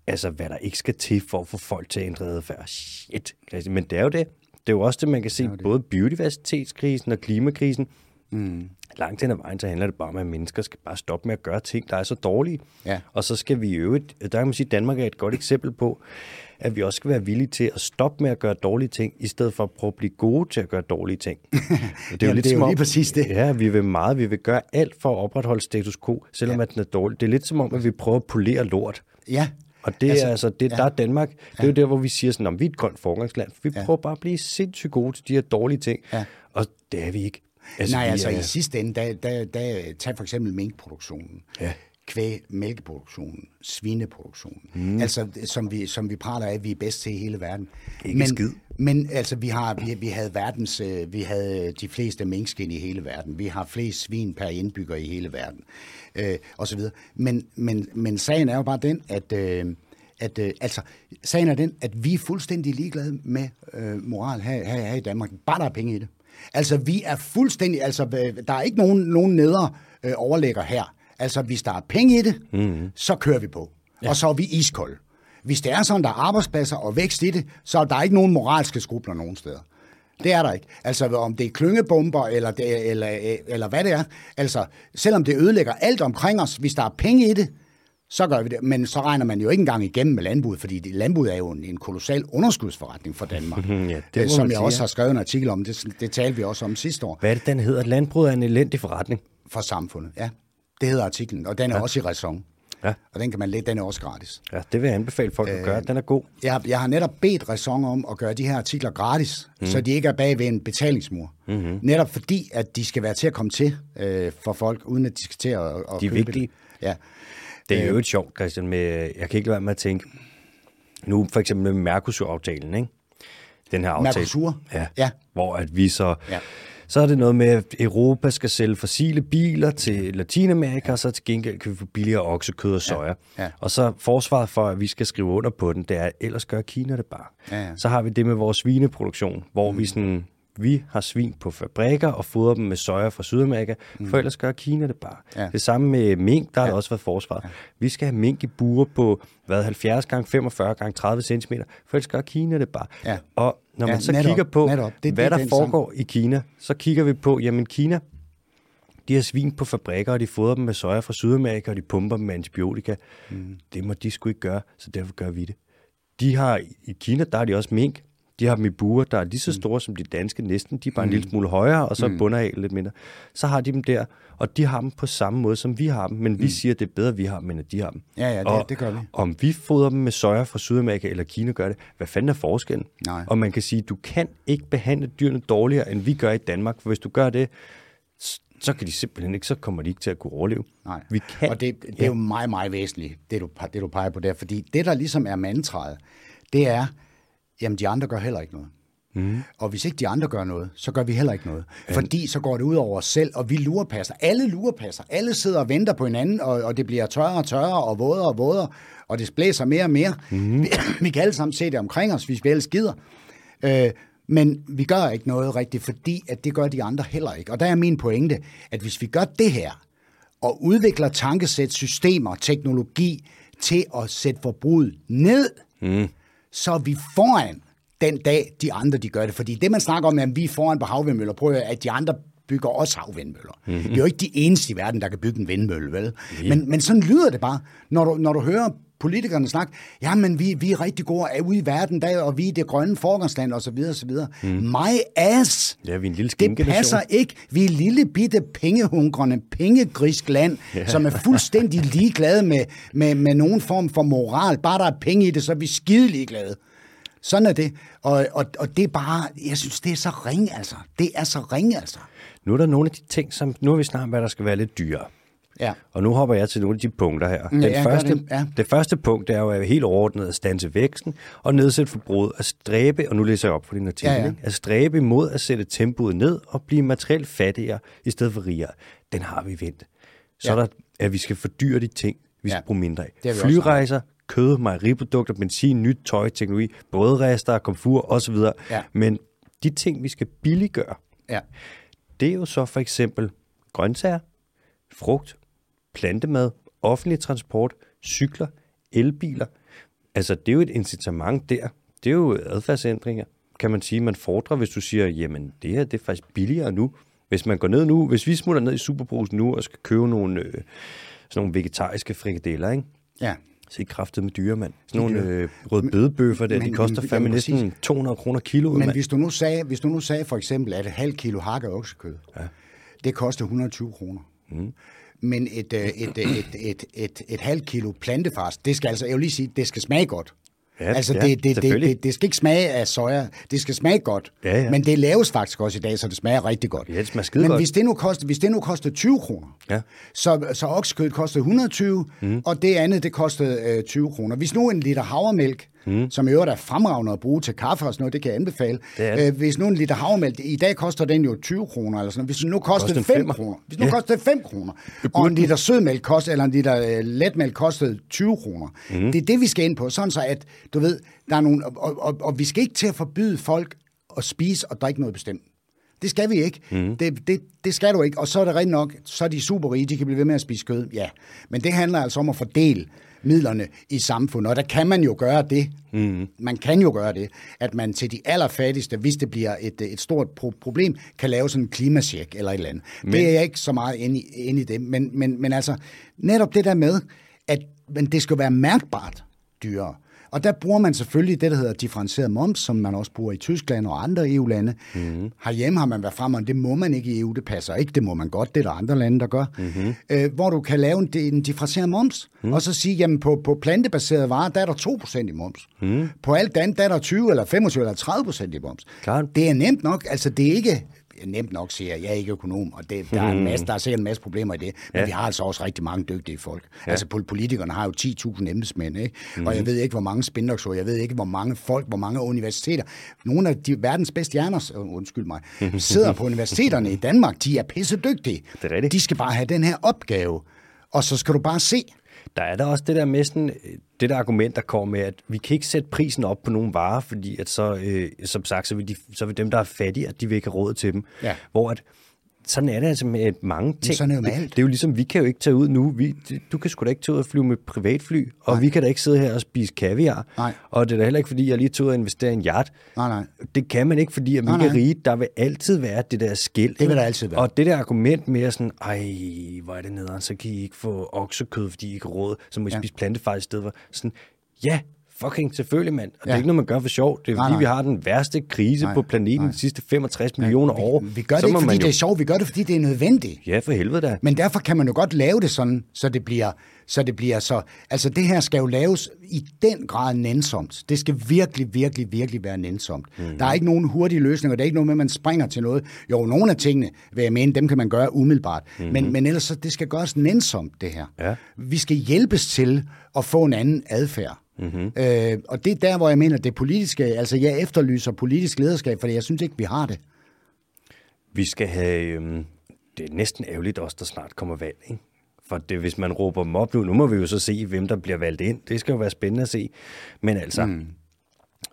Altså, hvad der ikke skal til for at få folk til at ændre adfærd. Shit. Men det er jo det. Det er jo også det, man kan se, det både biodiversitetskrisen og klimakrisen. Mm langt hen ad vejen, så handler det bare om, at mennesker skal bare stoppe med at gøre ting, der er så dårlige. Ja. Og så skal vi i øvrigt, der kan man sige, at Danmark er et godt eksempel på, at vi også skal være villige til at stoppe med at gøre dårlige ting, i stedet for at prøve at blive gode til at gøre dårlige ting. Det er jo, lidt det er jo lige præcis det. Ja, vi vil meget, vi vil gøre alt for at opretholde status quo, selvom ja. at den er dårlig. Det er lidt som om, at vi prøver at polere lort. Ja, og det altså, er altså, det, ja. der er Danmark, det er jo der, hvor vi siger sådan, om vi er et grønt forgangsland. Vi ja. prøver bare at blive sindssygt gode til de her dårlige ting. Ja. Og det er vi ikke. Altså, Nej, altså er... i sidste ende, der, der, der, tag for eksempel minkproduktionen. Ja kvæg, mælkeproduktionen, svineproduktionen. Mm. Altså, som vi, som vi prater af, vi er bedst til i hele verden. Ikke men, skid. Men altså, vi, har, vi, vi, havde verdens, øh, vi havde de fleste minkskin i hele verden. Vi har flest svin per indbygger i hele verden. Øh, og så videre. Men, men, men sagen er jo bare den, at... Øh, at øh, altså, sagen er den, at vi er fuldstændig ligeglade med øh, moral her, her, her i Danmark. Bare der er penge i det. Altså, vi er fuldstændig, altså, der er ikke nogen, nogen nedre øh, overlægger her. Altså, hvis der er penge i det, mm. så kører vi på. Ja. Og så er vi iskolde. Hvis det er sådan, der er arbejdspladser og vækst i det, så er der ikke nogen moralske skrubler nogen steder. Det er der ikke. Altså, om det er klyngebomber, eller, det, eller, eller hvad det er. Altså, selvom det ødelægger alt omkring os, hvis der er penge i det, så gør vi det. Men så regner man jo ikke engang igennem med landbruget, fordi landbruget er jo en, en kolossal underskudsforretning for Danmark. ja, det som jeg sige, også har skrevet en artikel om. Det, det talte vi også om sidste år. Hvad er det, den hedder? Landbruget er en elendig forretning. For samfundet, ja. Det hedder artiklen, og den er ja. også i ræson. Ja. Og den kan man læse, den er også gratis. Ja, det vil jeg anbefale folk at gøre. Den er god. Jeg, jeg har netop bedt Ræson om at gøre de her artikler gratis, mm. så de ikke er bag ved en betalingsmur. Mm-hmm. Netop fordi, at de skal være til at komme til øh, for folk, uden at de skal til at, at De er vigtige. Det. Ja. Det er jo et sjovt, Christian, med, jeg kan ikke lade være med at tænke, nu for eksempel med Mercosur-aftalen, ikke? Den her aftale. Mercosur? Ja, ja. Hvor at vi så... Ja. Så er det noget med, at Europa skal sælge fossile biler til Latinamerika, og så til gengæld kan vi få billigere oksekød og soja. Ja. Ja. Og så forsvaret for, at vi skal skrive under på den, det er, ellers gør Kina det bare. Ja, ja. Så har vi det med vores svineproduktion, hvor mm. vi sådan vi har svin på fabrikker og fodrer dem med soja fra Sydamerika, mm. for ellers gør Kina det bare. Ja. Det samme med mink, der ja. har også været forsvaret. Ja. Vi skal have mink i buer på hvad, 70 gange 45 gange 30 cm, for ellers gør Kina det bare. Ja. Og når man ja, så netop, kigger på, netop. Det, hvad det, der foregår sammen. i Kina, så kigger vi på, jamen Kina, de har svin på fabrikker, og de fodrer dem med soja fra Sydamerika, og de pumper dem med antibiotika. Mm. Det må de sgu ikke gøre, så derfor gør vi det. De har, I Kina, der er de også mink, de har dem i buer, der er lige så mm. store mm. som de danske næsten. De er bare mm. en lille smule højere, og så mm. bunder af lidt mindre. Så har de dem der, og de har dem på samme måde, som vi har dem. Men mm. vi siger, at det er bedre, at vi har dem, end at de har dem. Ja, ja, det, og, det gør vi. Om vi fodrer dem med soja fra Sydamerika eller Kina gør det, hvad fanden er forskellen? Nej. Og man kan sige, at du kan ikke behandle dyrene dårligere, end vi gør i Danmark. For hvis du gør det, så kan de simpelthen ikke, så kommer de ikke til at kunne overleve. Nej, vi kan, og det, det er jo meget, meget væsentligt, det du, det du peger på der, fordi det, der ligesom er mantraet, det er, jamen de andre gør heller ikke noget. Mm. Og hvis ikke de andre gør noget, så gør vi heller ikke noget. Mm. Fordi så går det ud over os selv, og vi lurepasser. Alle lurepasser. Alle sidder og venter på hinanden, og, og det bliver tørre og tørre, og vådere og vådere, og det blæser mere og mere. Mm. Vi, vi kan alle sammen se det omkring os, hvis vi ellers gider. Øh, Men vi gør ikke noget rigtigt, fordi at det gør de andre heller ikke. Og der er min pointe, at hvis vi gør det her, og udvikler tankesæt, systemer, teknologi til at sætte forbruget ned, mm så er vi foran den dag, de andre de gør det. Fordi det, man snakker om, er, at vi er foran på havvindmøller. prøver at, at de andre bygger også havvindmøller. Mm-hmm. Vi er jo ikke de eneste i verden, der kan bygge en vindmølle, vel? Yeah. Men, men sådan lyder det bare, når du, når du hører politikerne snakke, jamen vi, vi er rigtig gode er ude i verden, der, og vi er det grønne forgangsland, osv. osv. Mm. My ass! Ja, vi er en lille Det passer ikke. Vi er lille bitte pengehungrende, pengegrisk land, ja. som er fuldstændig ligeglade med, med, med nogen form for moral. Bare der er penge i det, så er vi skide ligeglade. Sådan er det. Og, og, og det er bare, jeg synes, det er så ringe, altså. Det er så ringe, altså. Nu er der nogle af de ting, som, nu har vi snart, hvad der skal være lidt dyrere. Ja. Og nu hopper jeg til nogle af de punkter her. Ja, Den første, det, ja. det første punkt det er jo at helt overordnet at stanse væksten og nedsætte forbruget. At stræbe, og nu læser jeg op for din artikel, Ja, ja. at stræbe imod at sætte tempoet ned og blive materielt fattigere i stedet for rigere. Den har vi vendt. Så Ja. er der, at vi skal fordyre de ting, vi skal Ja. bruge mindre af. Flyrejser, kød, mejeriprodukter, benzin, nyt tøj, teknologi, brødrester, komfur osv. Ja. Men de ting, vi skal billiggøre, Ja det er jo så for eksempel grøntsager, frugt, plantemad, offentlig transport, cykler, elbiler. Altså, det er jo et incitament der. Det er jo adfærdsændringer, kan man sige. Man fordrer, hvis du siger, jamen, det her det er faktisk billigere nu. Hvis man går ned nu, hvis vi smutter ned i Superbrusen nu og skal købe nogle, øh, sådan nogle vegetariske frikadeller, ikke? Ja. Se kraftet med dyre, mand. Sådan De nogle øh, røde bedebøffer der, de men- koster men- fandme næsten præcis. 200 kroner kilo, Men mand. hvis du nu sagde, hvis du nu sagde for eksempel, at et halvt kilo hakket oksekød, ja. det koster 120 kroner. Mm. Men et, øh, et, et, et, et, et, et halvt kilo plantefars, det skal altså, jeg vil lige sige, det skal smage godt. Ja, altså, ja, det, det, det, det, det skal ikke smage af soja, det skal smage godt. Ja, ja. Men det laves faktisk også i dag, så det smager rigtig godt. Ja, det smager skide Men godt. hvis det nu koster, hvis det nu koster 20 kroner, Ja. så, så oksekødet kostede 120, mm. og det andet, det kostede øh, 20 kroner. Hvis nu en liter havremælk, mm. som i øvrigt er fremragende at bruge til kaffe og sådan noget, det kan jeg anbefale. Det. Øh, hvis nu en liter havremælk, i dag koster den jo 20 kroner, eller sådan noget. Hvis nu kostede en 5 femmer. kroner, hvis nu Ja. kostede 5 kroner, og en liter sødmælk kostede, eller en liter øh, letmælk kostede 20 kroner. Mm. Det er det, vi skal ind på, sådan så at, du ved, der er nogle, og, og, og, og vi skal ikke til at forbyde folk at spise og drikke noget bestemt. Det skal vi ikke. Mm. Det, det, det skal du ikke. Og så er det rent nok, så er de super rige, de kan blive ved med at spise kød. Ja, men det handler altså om at fordele midlerne i samfundet, og der kan man jo gøre det. Mm. Man kan jo gøre det, at man til de allerfattigste, hvis det bliver et, et stort pro- problem, kan lave sådan en klimasjek eller et eller andet. Men... Det er jeg ikke så meget inde i, inde i det, men, men, men altså netop det der med, at men det skal være mærkbart dyrere. Og der bruger man selvfølgelig det, der hedder differentieret moms, som man også bruger i Tyskland og andre EU-lande. Mm-hmm. Herhjemme har man været frem, og det må man ikke i EU, det passer ikke, det må man godt, det er der andre lande, der gør. Mm-hmm. Øh, hvor du kan lave en, en differentieret moms, mm. og så sige, jamen på, på plantebaserede varer, der er der 2% i moms. Mm. På alt andet, der er der 20 eller 25 eller 30% i moms. Klart. Det er nemt nok, altså det er ikke nemt nok, siger jeg. Jeg er ikke økonom, og det, der, er en masse, der er sikkert en masse problemer i det. Men ja. vi har altså også rigtig mange dygtige folk. Ja. Altså pol- politikerne har jo 10.000 embedsmænd, ikke? Mm-hmm. og jeg ved ikke, hvor mange spindoktorer, jeg ved ikke, hvor mange folk, hvor mange universiteter. Nogle af de verdens bedste hjerner, øh, undskyld mig, sidder på universiteterne i Danmark. De er pisse dygtige. Det er rigtigt. De skal bare have den her opgave, og så skal du bare se. Der er der også det der med sådan, øh, det der argument, der kommer med, at vi kan ikke sætte prisen op på nogle varer, fordi at så, øh, som sagt, så vil, de, så vil dem, der er fattige, at de vil ikke have råd til dem. Ja. Hvor at, sådan er det altså med mange ting. sådan er det med alt. det er jo ligesom, vi kan jo ikke tage ud nu. Vi, du kan sgu da ikke tage ud og flyve med privatfly, og vi kan da ikke sidde her og spise kaviar. Nej. Og det er da heller ikke, fordi jeg lige tog ud og investere i en yacht. Nej, nej. Det kan man ikke, fordi at vi Nej, nej. rige. Der vil altid være det der skæld. Det vil der altid være. Og det der argument med sådan, ej, hvor er det nederen, så kan I ikke få oksekød, fordi I ikke råd, så må I Ja. spise plantefejl i stedet for. Sådan, ja, fucking selvfølgelig, mand. Og ja. det er ikke noget, man gør for sjov. Det er Nej, fordi, nej. vi har den værste krise Nej, på planeten nej. de sidste 65 millioner år. Vi, vi gør det ikke, fordi man det jo- er sjovt. Vi gør det, fordi det er nødvendigt. Ja, for helvede da. Men derfor kan man jo godt lave det sådan, så det bliver så det bliver så... Altså det her skal jo laves i den grad nænsomt. Det skal virkelig, virkelig, virkelig være nænsomt. Mm. Der er ikke nogen hurtige løsninger. Det er ikke noget med, at man springer til noget. Jo, nogle af tingene, vil jeg mene, dem kan man gøre umiddelbart. Mm. Men, men ellers så, det skal gøres nænsomt, det her. Ja. Vi skal hjælpes til at få en anden adfærd. Mhm. Mm-hmm. Øh, og det er der, hvor jeg mener, det politiske... Altså, jeg efterlyser politisk lederskab, for jeg synes ikke, vi har det. Vi skal have... Øhm, det er næsten ærgerligt også, der snart kommer valg, ikke? For det, hvis man råber dem op nu, nu må vi jo så se, hvem der bliver valgt ind. Det skal jo være spændende at se. Men altså, mm.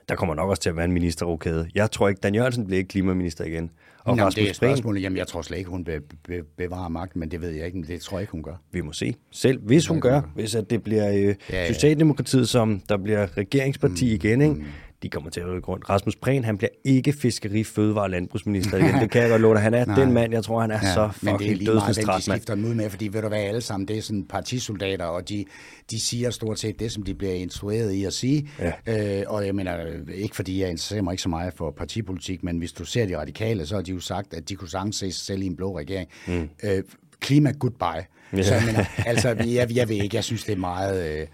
Der kommer nok også til at være en ministerrokade. Jeg tror ikke, Dan Jørgensen bliver ikke klimaminister igen. Og Jamen, det er spørgsmålet. Jamen, jeg tror slet ikke, hun be, be, bevarer magten, men det ved jeg ikke. Men det tror jeg ikke, hun gør. Vi må se. Selv hvis hun gør, hvis at det bliver øh, ja, ja. Socialdemokratiet, som der bliver regeringsparti mm, igen, ikke? Mm de kommer til at rykke rundt. Rasmus Prehn, han bliver ikke fiskeri, fødevare og landbrugsminister igen. Det kan jeg godt love dig. Han er Nej. den mand, jeg tror, han er ja, så fucking meget, de skifter ud med, fordi ved du hvad, alle sammen, det er sådan partisoldater, og de, de siger stort set det, som de bliver instrueret i at sige. Ja. Øh, og jeg mener, ikke fordi jeg interesserer mig ikke så meget for partipolitik, men hvis du ser de radikale, så har de jo sagt, at de kunne sagtens se sig selv i en blå regering. Mm. Øh, klima goodbye. Ja. Så jeg mener, altså, jeg, jeg ved ikke, jeg synes, det er meget... Øh,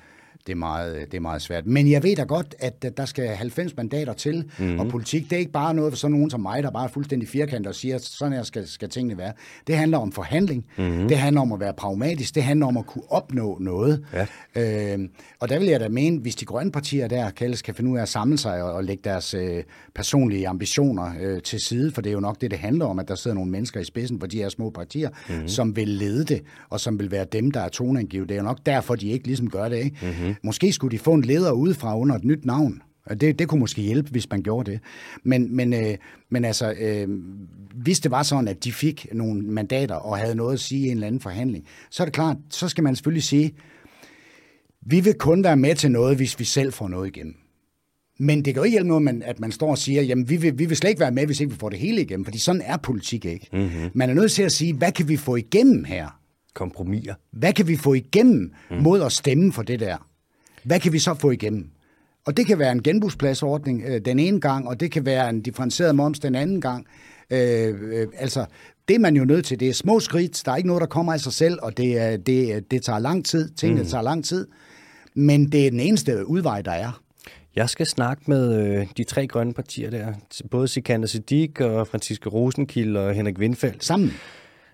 det er, meget, det er meget svært. Men jeg ved da godt, at der skal 90 mandater til, mm-hmm. og politik, det er ikke bare noget for sådan nogen som mig, der bare er fuldstændig firkantet og siger, at sådan her skal, skal tingene være. Det handler om forhandling, mm-hmm. det handler om at være pragmatisk, det handler om at kunne opnå noget. Ja. Øh, og der vil jeg da mene, hvis de grønne partier der, Kalles, kan finde ud af at samle sig og, og lægge deres øh, personlige ambitioner øh, til side, for det er jo nok det, det handler om, at der sidder nogle mennesker i spidsen for de her små partier, mm-hmm. som vil lede det, og som vil være dem, der er toneangivet. Det er jo nok derfor, de ikke ligesom gør det. Ikke? Mm-hmm. Måske skulle de få en leder udefra under et nyt navn. Det, det kunne måske hjælpe, hvis man gjorde det. Men, men, øh, men altså, øh, hvis det var sådan, at de fik nogle mandater og havde noget at sige i en eller anden forhandling, så er det klart, så skal man selvfølgelig sige, vi vil kun være med til noget, hvis vi selv får noget igennem. Men det kan jo ikke hjælpe noget, at man står og siger, jamen vi vil, vi vil slet ikke være med, hvis ikke vi får det hele igennem, fordi sådan er politik ikke. Mm-hmm. Man er nødt til at sige, hvad kan vi få igennem her? Kompromiser. Hvad kan vi få igennem mm. mod at stemme for det der? Hvad kan vi så få igennem? Og det kan være en genbrugspladsordning øh, den ene gang, og det kan være en differentieret moms den anden gang. Øh, øh, altså, det er man jo nødt til. Det er små skridt. Der er ikke noget, der kommer af sig selv, og det, det, det tager lang tid. Tingene mm. tager lang tid. Men det er den eneste udvej, der er. Jeg skal snakke med øh, de tre grønne partier der. Både Sikander Siddiq og Franziska Rosenkilde og Henrik Windfeldt. Sammen?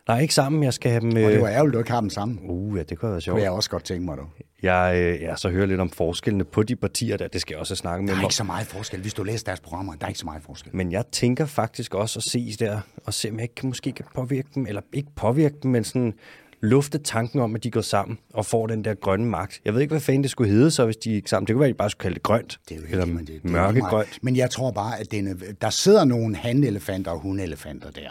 Nej, ikke sammen. Jeg skal have dem... Øh... Og det var ærgerligt, at du ikke har dem sammen. Uh, ja, det kunne være sjovt. Det jeg også godt tænke mig, du. Jeg, øh, jeg så hører lidt om forskellene på de partier der. Det skal jeg også snakke med Der er ikke så meget forskel. Hvis du læser deres programmer, der er ikke så meget forskel. Men jeg tænker faktisk også at se der, og se om jeg ikke, måske kan påvirke dem, eller ikke påvirke dem, men sådan lufte tanken om, at de går sammen og får den der grønne magt. Jeg ved ikke, hvad fanden det skulle hedde så, hvis de gik sammen. Det kunne være, at de bare skulle kalde det grønt. Det er jo eller men det, det mørkegrønt. Men jeg tror bare, at den, der sidder nogle handelefanter og hundelefanter der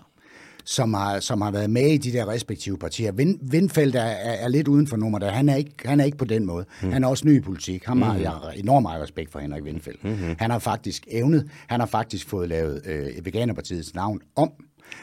som har, som har været med i de der respektive partier. Vind, Vindfeldt er, er, er lidt uden for nummer der. Han er ikke, han er ikke på den måde. Mm. Han er også ny i politik. Han har, mm. jeg har enormt meget respekt for Henrik Vindfeldt. Mm-hmm. Han har faktisk evnet, han har faktisk fået lavet øh, Veganerpartiets navn om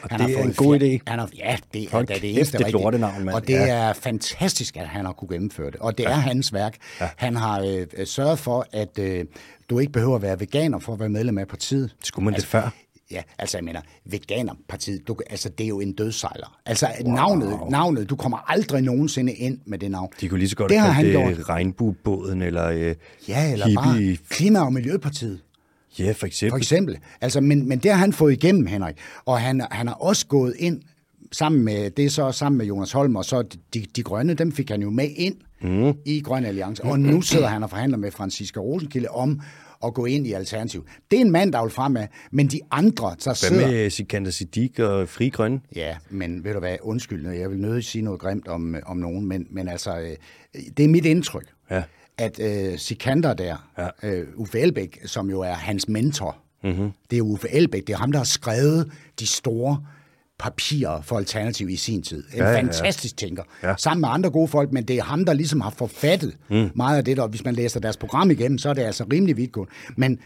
og han det har er en god idé. Han har, ja, det er det eneste rigtige. Navn, og det ja. er fantastisk, at han har kunne gennemføre det. Og det ja. er hans værk. Ja. Han har øh, sørget for, at øh, du ikke behøver at være veganer for at være medlem af partiet. Skulle man altså, det før? Ja, altså jeg mener, Veganerpartiet, du, altså det er jo en dødsejler. Altså wow. navnet, navnet, du kommer aldrig nogensinde ind med det navn. De kunne lige så godt det har han det gjort. regnbuebåden eller øh, Ja, eller hippie. bare Klima- og Miljøpartiet. Ja, for eksempel. For eksempel. Altså, men, men det har han fået igennem, Henrik. Og han, han har også gået ind sammen med, det er så sammen med Jonas Holm, og så de, de grønne, dem fik han jo med ind mm. i Grøn Alliance. Og nu sidder han og forhandler med Franziska Rosenkilde om at gå ind i Alternativ. Det er en mand, der vil fremad, men de andre, der sidder... Hvad med Sikander Siddiq og Fri Grønne? Ja, men ved du hvad, undskyld, jeg vil nødt sige noget grimt om, om nogen, men, men altså, øh, det er mit indtryk, ja. at uh, Sikander der, ja. uh, Uffe Elbæk, som jo er hans mentor, mm-hmm. det er Uffe Elbæk, det er ham, der har skrevet de store papirer for Alternativ i sin tid. En ja, fantastisk ja. tænker. Ja. Sammen med andre gode folk, men det er ham, der ligesom har forfattet mm. meget af det, og hvis man læser deres program igennem, så er det altså rimelig vidtgående. Men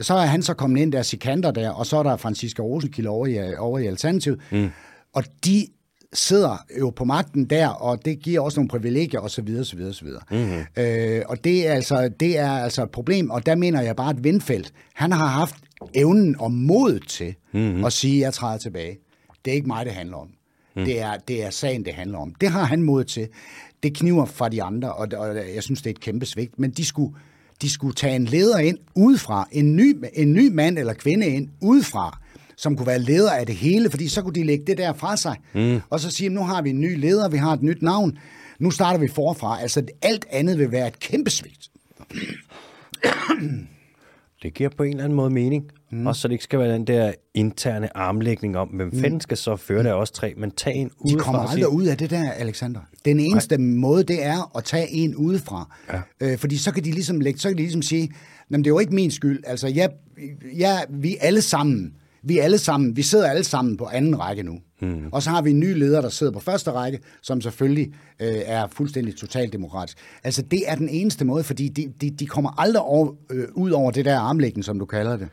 så er han så kommet ind der, Sikander der, og så er der Franziska Rosenkilde over i, over i Alternativ. Mm. Og de sidder jo på magten der, og det giver også nogle privilegier osv. osv., osv. Mm-hmm. Øh, og det er, altså, det er altså et problem, og der mener jeg bare, at Vindfeldt, han har haft evnen og mod til mm-hmm. at sige, at jeg træder tilbage. Det er ikke mig, det handler om. Mm. Det, er, det er sagen, det handler om. Det har han mod til. Det kniver fra de andre, og, og jeg synes, det er et kæmpe svigt. Men de skulle, de skulle tage en leder ind udefra, en ny, en ny mand eller kvinde ind udefra, som kunne være leder af det hele, fordi så kunne de lægge det der fra sig, mm. og så sige, nu har vi en ny leder, vi har et nyt navn, nu starter vi forfra. Altså alt andet vil være et kæmpe svigt. Det giver på en eller anden måde mening. Mm. Også så det ikke skal være den der interne armlægning om, hvem mm. fanden skal så føre det også tre, men tag en udefra. De kommer aldrig ud af det der, Alexander. Den eneste Nej. måde, det er at tage en udefra. Ja. Øh, fordi så kan de ligesom lægge, så kan de ligesom sige, Jamen, det er jo ikke min skyld. Altså, jeg, jeg, vi alle sammen, vi alle sammen, vi sidder alle sammen på anden række nu. Mm. Og så har vi en ny leder, der sidder på første række, som selvfølgelig øh, er fuldstændig totaldemokratisk. Altså, det er den eneste måde, fordi de, de, de kommer aldrig over, øh, ud over det der armlægning, som du kalder det.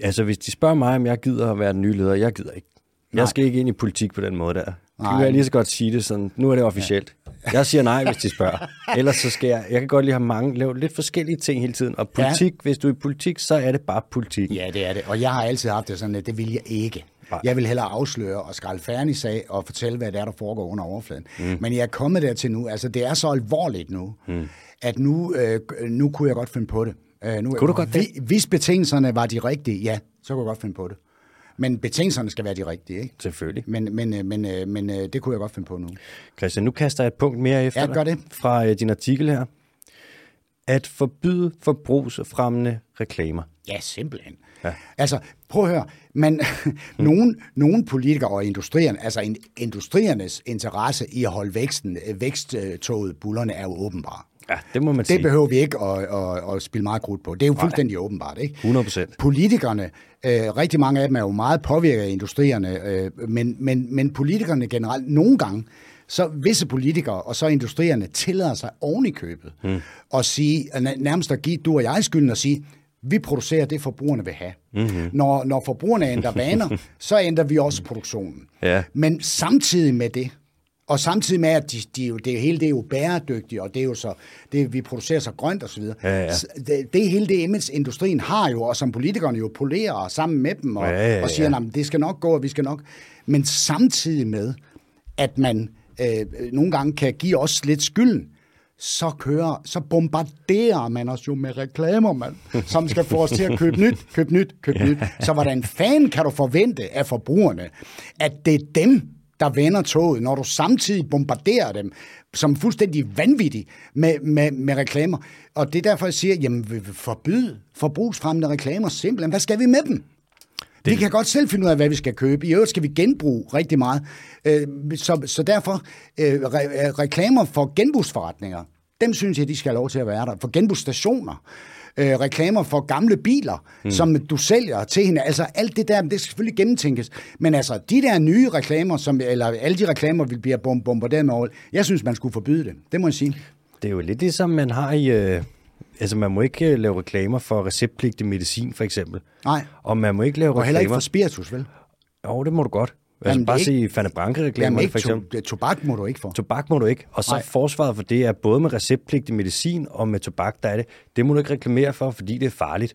Altså, hvis de spørger mig, om jeg gider at være den nye leder, jeg gider ikke. Jeg Nej. skal ikke ind i politik på den måde der. Nej. kan jeg lige så godt sige det sådan, nu er det officielt. Ja. Jeg siger nej, hvis de spørger. Ellers så skal jeg, jeg kan godt lige have mange, lave lidt forskellige ting hele tiden. Og politik, ja. hvis du er i politik, så er det bare politik. Ja, det er det. Og jeg har altid haft det sådan, at det vil jeg ikke. Nej. Jeg vil hellere afsløre og skralde færdig sag og fortælle, hvad det er, der foregår under overfladen. Mm. Men jeg er kommet dertil nu, altså det er så alvorligt nu, mm. at nu, øh, nu kunne jeg godt finde på det. Øh, nu, kunne du godt det? Hvis betingelserne var de rigtige, ja, så kunne jeg godt finde på det. Men betingelserne skal være de rigtige, ikke? Selvfølgelig. Men, men, øh, men, øh, men øh, det kunne jeg godt finde på nu. Christian, nu kaster jeg et punkt mere efter ja, gør det. fra din artikel her. At forbyde forbrugsfremmende reklamer. Ja, simpelthen. Ja. Altså, prøv at høre. Mm. nogen, nogen politikere og industrierne, altså industriernes interesse i at holde væksten, væksttoget, bullerne, er jo åbenbar. Ja, det må man det sige. Det behøver vi ikke at, at, at spille meget krudt på. Det er jo fuldstændig Nej. åbenbart. Ikke? 100 procent. Politikerne, øh, rigtig mange af dem er jo meget påvirket af industrierne, øh, men, men, men politikerne generelt, nogle gange, så visse politikere og så industrierne tillader sig oven i købet hmm. og sige, nærmest at give du og jeg skylden og sige, vi producerer det, forbrugerne vil have. Mm-hmm. Når, når forbrugerne ændrer vaner, så ændrer vi også produktionen. Ja. Men samtidig med det, og samtidig med, at de, de, det hele det er jo bæredygtigt, og det er jo så, det, vi producerer så grønt osv. Ja, ja. Det, det hele det image industrien har jo, og som politikerne jo polerer sammen med dem, og, ja, ja, ja. og siger, at det skal nok gå, og vi skal nok. Men samtidig med, at man Øh, øh, nogle gange kan give os lidt skylden, så kører, så bombarderer man os jo med reklamer, man, som skal få os til at købe nyt, købe nyt, købe nyt. Så hvordan fanden kan du forvente af forbrugerne, at det er dem, der vender toget, når du samtidig bombarderer dem som fuldstændig vanvittig med, med, med reklamer. Og det er derfor, jeg siger, jamen vi vil forbyde forbrugsfremmende reklamer simpelthen. Hvad skal vi med dem? Det... Vi kan godt selv finde ud af, hvad vi skal købe. I øvrigt skal vi genbruge rigtig meget. Øh, så, så derfor, øh, re- reklamer for genbrugsforretninger, dem synes jeg, de skal have lov til at være der. For genbrugsstationer, øh, reklamer for gamle biler, mm. som du sælger til hende. Altså alt det der, det skal selvfølgelig gennemtænkes. Men altså, de der nye reklamer, som, eller alle de reklamer, vi bliver bom bombarderet med, jeg synes, man skulle forbyde det. Det må jeg sige. Det er jo lidt det, som man har i... Øh Altså, man må ikke øh, lave reklamer for receptpligtig medicin, for eksempel. Nej. Og man må ikke lave reklamer... Og heller ikke for spiritus, vel? Jo, det må du godt. Altså Jamen, bare ikke, sige Fanny Branca-reklamer, for eksempel. To, tobak må du ikke få. Tobak må du ikke. Og så Nej. forsvaret for det er både med receptpligtig medicin og med tobak, der er det. Det må du ikke reklamere for, fordi det er farligt.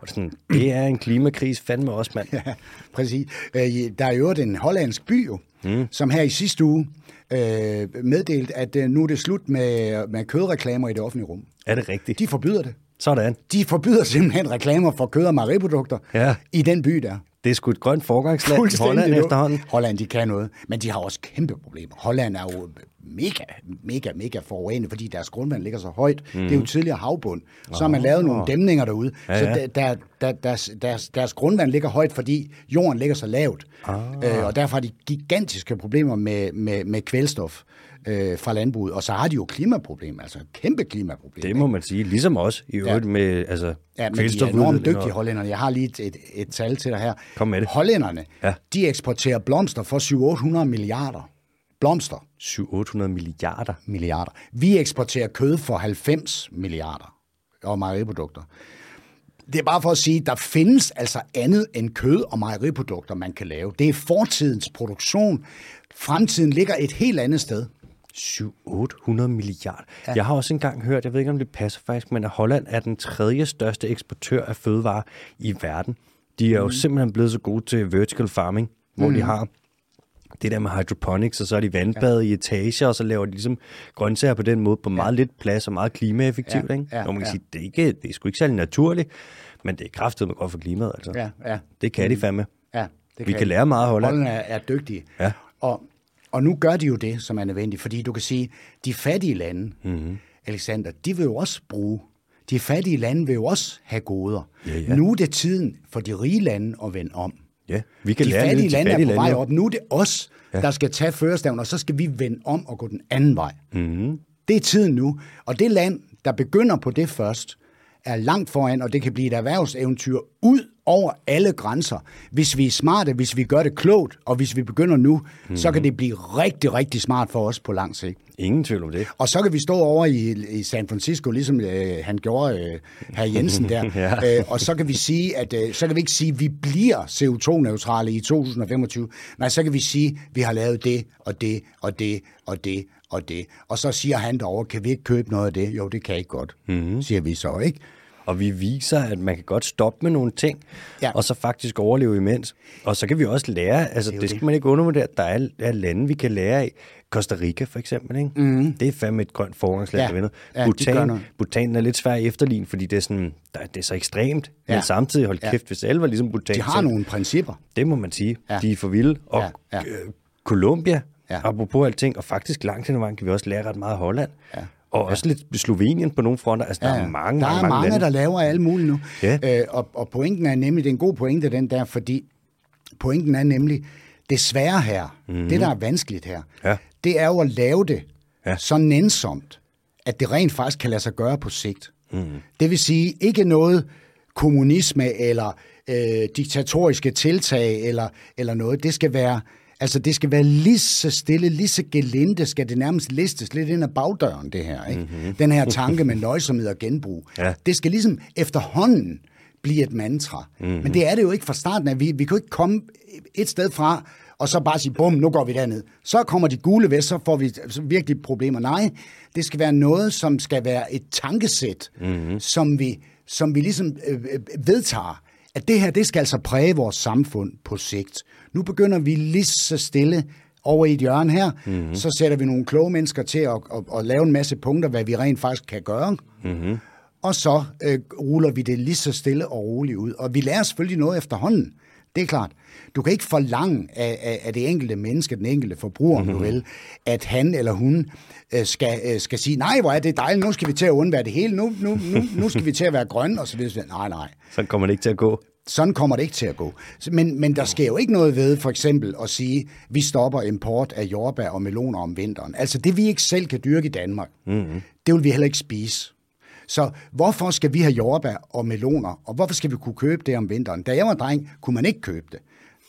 Og sådan, det er en klimakris fandme også, mand. Ja, præcis. Øh, der er jo en hollandsk by, jo, mm. som her i sidste uge øh, meddelt, at øh, nu er det slut med, med kødreklamer i det offentlige rum. Er det rigtigt? De forbyder det. Sådan. De forbyder simpelthen reklamer for kød- og mejeriprodukter ja. i den by der. Det er sgu et grønt forgangsland i Holland efterhånden. Holland, de kan noget, men de har også kæmpe problemer. Holland er jo mega, mega, mega forurenet, fordi deres grundvand ligger så højt. Mm. Det er jo tidligere havbund. Så har man lavet nogle dæmninger derude, ja, ja. så der, der, deres, deres, deres grundvand ligger højt, fordi jorden ligger så lavt. Ah. Øh, og derfor har de gigantiske problemer med, med, med kvælstof øh, fra landbruget. Og så har de jo klimaproblemer, altså kæmpe klimaproblemer. Det må man sige, ligesom os i øvrigt ja. med altså, Ja, men de er enormt dygtige hollænderne. Jeg har lige et, et, et tal til dig her. Kom med det. Hollænderne, ja. de eksporterer blomster for 700-800 milliarder. Blomster. 700-800 milliarder? Milliarder. Vi eksporterer kød for 90 milliarder og mejeriprodukter. Det er bare for at sige, der findes altså andet end kød og mejeriprodukter, man kan lave. Det er fortidens produktion. Fremtiden ligger et helt andet sted. 700-800 milliarder. Ja. Jeg har også engang hørt, jeg ved ikke om det passer faktisk, men at Holland er den tredje største eksportør af fødevarer i verden. De er jo mm. simpelthen blevet så gode til vertical farming, hvor mm. de har det der med hydroponics, og så er de vandbade ja. i etager, og så laver de ligesom grøntsager på den måde på meget ja. lidt plads og meget klimaeffektivt. Ja. Ikke? Ja. Og man kan ja. sige, det er, ikke, det er sgu ikke særlig naturligt, men det er kraftigt med godt for klimaet. Altså. Ja. Ja. Det kan mm. de fandme. Ja, det Vi kan, kan lære meget af Holland. Holland er, er dygtige. Ja. Og og nu gør de jo det, som er nødvendigt, fordi du kan sige, de fattige lande, mm-hmm. Alexander, de vil jo også bruge de fattige lande vil jo også have goder. Ja, ja. Nu er det tiden for de rige lande at vende om. Ja, vi kan de lære fattige lande fattige er på vej op. Nu er det os, ja. der skal tage førestaven, og så skal vi vende om og gå den anden vej. Mm-hmm. Det er tiden nu. Og det land, der begynder på det først, er langt foran, og det kan blive et erhvervseventyr ud over alle grænser. Hvis vi er smarte, hvis vi gør det klogt, og hvis vi begynder nu, mm-hmm. så kan det blive rigtig, rigtig smart for os på lang sigt. Ingen tvivl om det. Og så kan vi stå over i, i San Francisco, ligesom øh, han gjorde øh, herr Jensen der, Ja. øh, og så kan vi sige, at øh, så kan vi ikke sige, at vi bliver CO2-neutrale i 2025. Nej, så kan vi sige, at vi har lavet det og det og det og det og det. Og så siger han derovre, kan vi ikke købe noget af det? Jo, det kan I godt, mm-hmm. siger vi så, ikke? Og vi viser, at man kan godt stoppe med nogle ting, Ja. ja. og så faktisk overleve imens. Og så kan vi også lære, altså det, det det. skal man ikke undervurdere, der er, er lande, vi kan lære af. Costa Rica for eksempel, ikke? Mm. det er fandme et grønt forgangsland, Ja. der. Ja, Bhutan. Bhutan er lidt svær at efterligne, fordi det er, sådan, der, det er så ekstremt. Ja. Men samtidig, hold Ja. kæft, hvis alle var ligesom Bhutan. De har så- nogle principper. Det må man sige. Ja. Ja. De er for vilde. Og Ja, ja. øh, Colombia, Ja. ja. apropos alting, og faktisk langt hen vejen kan vi også lære ret meget af Holland. Ja. Og også lidt Slovenien på nogle fronter. Altså, der er mange, der er mange, mange lande. der laver alle mulige nu. Ja. Øh, og, og pointen er nemlig, det er en god pointe den der, fordi pointen er nemlig, det svære her, mm. det der er vanskeligt her, Ja. det er jo at lave det Ja. så nænsomt, at det rent faktisk kan lade sig gøre på sigt. Mm. Det vil sige, ikke noget kommunisme eller øh, diktatoriske tiltag eller, eller noget. Det skal være Altså, det skal være lige så stille, lige så gelinde, skal det nærmest listes lidt ind ad bagdøren, det her. Ikke? Mm-hmm. Den her tanke med nøjsomhed og genbrug. Ja. Det skal ligesom efterhånden blive et mantra. Mm-hmm. Men det er det jo ikke fra starten af. Vi, vi kan jo ikke komme et sted fra, og så bare sige, bum, nu går vi derned. Så kommer de gule væk, så får vi virkelig problemer. Nej, det skal være noget, som skal være et tankesæt, mm-hmm. som, vi, som vi ligesom øh, øh, vedtager, at det her, det skal altså præge vores samfund på sigt. Nu begynder vi lige så stille over i et hjørne her, mm-hmm. så sætter vi nogle kloge mennesker til at, at, at lave en masse punkter, hvad vi rent faktisk kan gøre. Mm-hmm. Og så øh, ruller vi det lige så stille og roligt ud. Og vi lærer selvfølgelig noget efterhånden. Det er klart. Du kan ikke forlange af, af, af det enkelte menneske, den enkelte forbruger, mm-hmm. vil, at han eller hun øh, skal, øh, skal sige, nej, hvor er det dejligt, nu skal vi til at undvære det hele, nu, nu, nu, nu skal vi til at være grønne, og så videre. Nej, nej. Så kommer det ikke til at gå. Sådan kommer det ikke til at gå. Men, men der sker jo ikke noget ved, for eksempel, at sige, vi stopper import af jordbær og meloner om vinteren. Altså det, vi ikke selv kan dyrke i Danmark, mm-hmm. det vil vi heller ikke spise. Så hvorfor skal vi have jordbær og meloner, og hvorfor skal vi kunne købe det om vinteren? Da jeg var dreng, kunne man ikke købe det.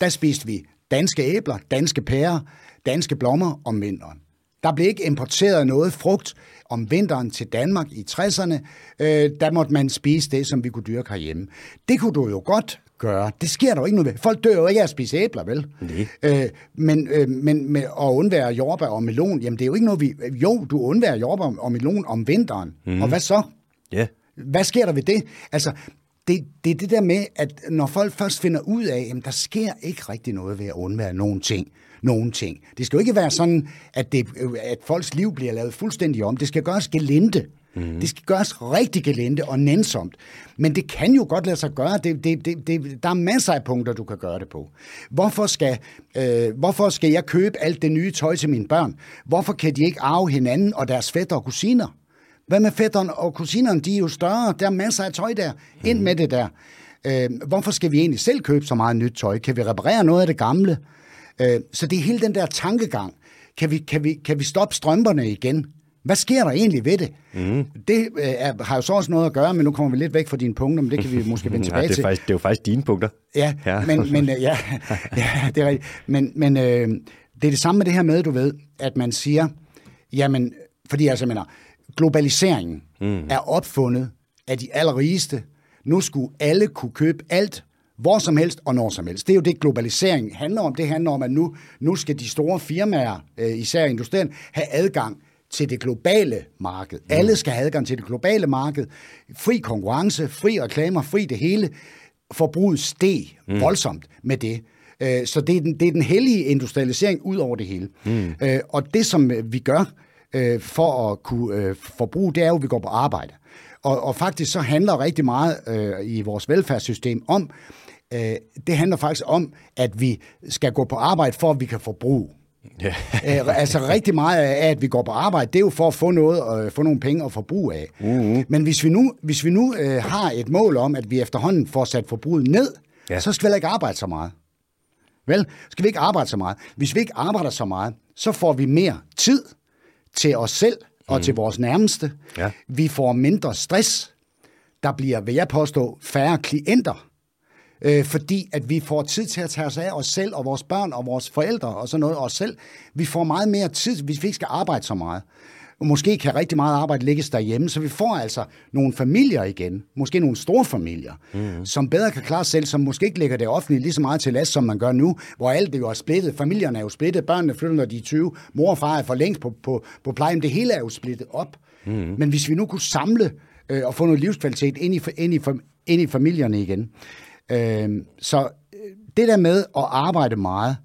Der spiste vi danske æbler, danske pærer, danske blommer om vinteren. Der blev ikke importeret noget frugt om vinteren til Danmark i 60'erne. Øh, der måtte man spise det, som vi kunne dyrke herhjemme. Det kunne du jo godt gøre. Det sker der jo ikke noget ved. Folk dør jo ikke af at spise æbler, vel? Nej. Øh, men, øh, men med at undvære jordbær og melon, jamen det er jo ikke noget, vi... Jo, du undværer jordbær og melon om vinteren. Mm. Og hvad så? Ja. Hvad sker der ved det? Altså, det, det er det der med, at når folk først finder ud af, at der sker ikke rigtig noget ved at undvære nogen ting. Nogen ting. Det skal jo ikke være sådan, at, det, at folks liv bliver lavet fuldstændig om. Det skal gøres gelinde. Mm. Det skal gøres rigtig gelinde og nænsomt. Men det kan jo godt lade sig gøre. Det, det, det, det, der er masser af punkter, du kan gøre det på. Hvorfor skal, øh, hvorfor skal jeg købe alt det nye tøj til mine børn? Hvorfor kan de ikke arve hinanden og deres fætter og kusiner? Hvad med fætterne og kusinerne? De er jo større. Der er masser af tøj der. Ind med det der. Øh, hvorfor skal vi egentlig selv købe så meget nyt tøj? Kan vi reparere noget af det gamle? Øh, så det er hele den der tankegang. Kan vi, kan vi, kan vi stoppe strømperne igen? Hvad sker der egentlig ved det? Mm. Det øh, er, har jo så også noget at gøre, men nu kommer vi lidt væk fra dine punkter, men det kan vi måske vende Ja, tilbage det, er til. faktisk, det er jo faktisk dine punkter. Ja, Ja. men, men øh, ja, ja, det er rigtigt. Men, men øh, det er det samme med det her med, du ved, at man siger, jamen, fordi altså, jeg mener, globaliseringen mm. er opfundet af de allerrigeste. Nu skulle alle kunne købe alt, hvor som helst og når som helst. Det er jo det, globalisering handler om. Det handler om, at nu, nu skal de store firmaer, øh, især industrien, have adgang til det globale marked. Mm. Alle skal have adgang til det globale marked. Fri konkurrence, fri reklamer, fri det hele. Forbruget steg mm. voldsomt med det. Øh, Så det er, den, det er den hellige industrialisering ud over det hele. Mm. Og det, som øh, vi gør øh, for at kunne øh, forbruge, det er jo, at vi går på arbejde. Og, og faktisk så handler rigtig meget øh, i vores velfærdssystem om, øh, det handler faktisk om, at vi skal gå på arbejde for, at vi kan forbruge. Ja. øh, altså rigtig meget af, at vi går på arbejde, det er jo for at få noget og øh, få nogle penge og forbrug af. Uh-huh. Men hvis vi nu, hvis vi nu øh, har et mål om, at vi efterhånden får sat forbruget ned, ja. så skal vi ikke arbejde så meget. Vel, skal vi ikke arbejde så meget. Hvis vi ikke arbejder så meget, så får vi mere tid til os selv og mm. til vores nærmeste. Ja. Vi får mindre stress. Der bliver, vil jeg påstå, færre klienter øh, fordi at vi får tid til at tage os af os selv og vores børn og vores forældre og sådan noget, os selv. Vi får meget mere tid, hvis vi ikke skal arbejde så meget. Og måske kan rigtig meget arbejde ligges derhjemme, så vi får altså nogle familier igen, måske nogle store familier, mm. som bedre kan klare sig selv, som måske ikke lægger det offentlige lige så meget til last, som man gør nu, hvor alt det jo er splittet. Familierne er jo splittet, børnene flytter, når de er 20, mor og far er for længst på, på, på plejen. Det hele er jo splittet op. Mm. Men hvis vi nu kunne samle øh, og få noget livskvalitet ind i, ind i, ind i familierne igen, Øh, så det der med at arbejde meget,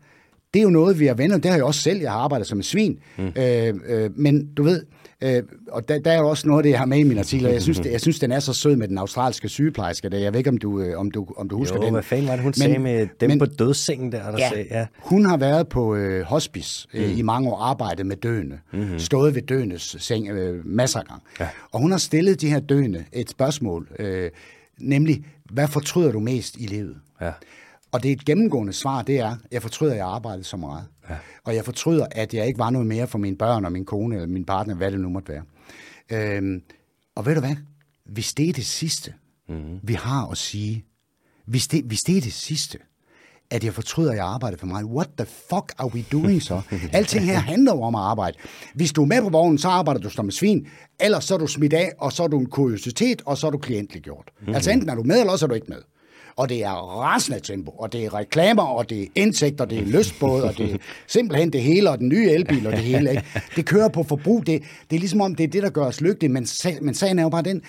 det er jo noget, vi har vendt, det har jeg også selv, jeg har arbejdet som en svin, mm. øh, øh, men du ved, øh, og der, der er jo også noget af det, jeg har med i min artikel, jeg synes, det, jeg synes, den er så sød med den australske sygeplejerske, der. jeg ved ikke, om du, øh, om du, om du husker jo, den. hvad fanden var det, hun men, sagde med dem men, på dødssengen der, der ja, sagde, ja. hun har været på øh, hospice øh, mm. i mange år, arbejdet med døende, mm-hmm. stået ved døendes seng øh, masser af gange, ja. og hun har stillet de her døende et spørgsmål, øh, nemlig, hvad fortryder du mest i livet? Ja. Og det er et gennemgående svar, det er, jeg fortryder, at jeg arbejdede så meget. Ja. Og jeg fortryder, at jeg ikke var noget mere for mine børn og min kone eller min partner, hvad det nu måtte være. Øhm, og ved du hvad? Hvis det er det sidste, mm-hmm. vi har at sige, hvis det, hvis det er det sidste, at jeg fortryder, at jeg arbejder for mig. What the fuck are we doing så? Alting her handler jo om at arbejde. Hvis du er med på vognen, så arbejder du som en svin. Ellers så er du smidt af, og så er du en kuriositet, og så er du klientliggjort. Mm-hmm. Altså enten er du med, eller også er du ikke med. Og det er rasende tempo, og det er reklamer, og det er indtægter, det er lystbåd, og det er simpelthen det hele, og den nye elbil, og det hele. Ikke? Det kører på forbrug. Det, det er ligesom om, det er det, der gør os lykkelige, men, men sagen er jo bare den,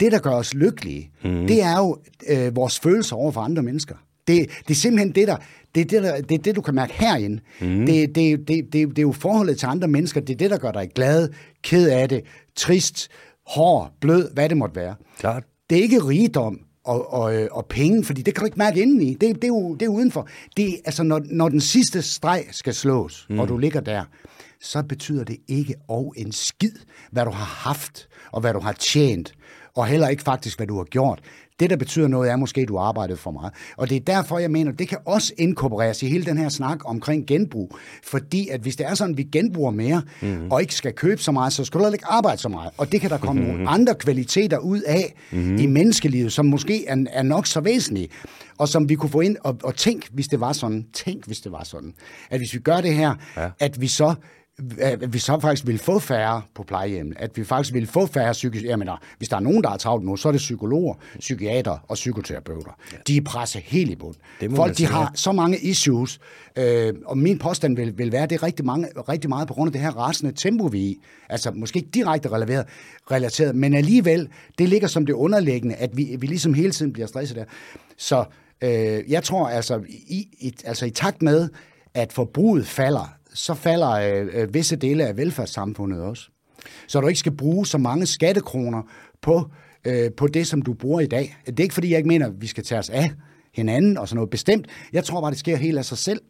det, der gør os lykkelige, mm. det er jo øh, vores følelser over for andre mennesker. Det, det er simpelthen det, der, det, er det, der, det er det, du kan mærke herinde. Mm. Det, det, det, det, det er jo forholdet til andre mennesker. Det er det, der gør dig glad, ked af det, trist, hård, blød, hvad det måtte være. Klart. Det er ikke rigdom og, og, øh, og penge, fordi det kan du ikke mærke indeni. Det, det, er, jo, det er udenfor. Det, altså, når, når den sidste streg skal slås, mm. og du ligger der, så betyder det ikke og en skid, hvad du har haft, og hvad du har tjent, og heller ikke faktisk, hvad du har gjort. Det, der betyder noget, er måske, at du har arbejdet for meget. Og det er derfor, jeg mener, det kan også inkorporeres i hele den her snak omkring genbrug. Fordi at hvis det er sådan, at vi genbruger mere, mm. og ikke skal købe så meget, så skal du ikke arbejde så meget. Og det kan der komme mm. nogle andre kvaliteter ud af mm. i menneskelivet, som måske er, er nok så væsentlige og som vi kunne få ind, og, og tænk, hvis det var sådan, tænk, hvis det var sådan, at hvis vi gør det her, ja. at vi så at vi så faktisk vil få færre på plejehjem, at vi faktisk vil få færre psykisk... Jeg mener, hvis der er nogen, der er travlt nu, så er det psykologer, psykiater og psykoterapeuter. Ja. De er presset helt i bund. Folk, de har så mange issues, øh, og min påstand vil, vil være, at det er rigtig, mange, rigtig meget på grund af det her rasende tempo, vi i. Altså, måske ikke direkte relateret, relateret, men alligevel, det ligger som det underliggende, at vi, vi ligesom hele tiden bliver stresset der. Så øh, jeg tror altså i, i, altså, i takt med, at forbruget falder, så falder øh, øh, visse dele af velfærdssamfundet også. Så du ikke skal bruge så mange skattekroner på, øh, på det, som du bruger i dag. Det er ikke, fordi jeg ikke mener, at vi skal tage os af hinanden og sådan noget bestemt. Jeg tror bare, det sker helt af sig selv,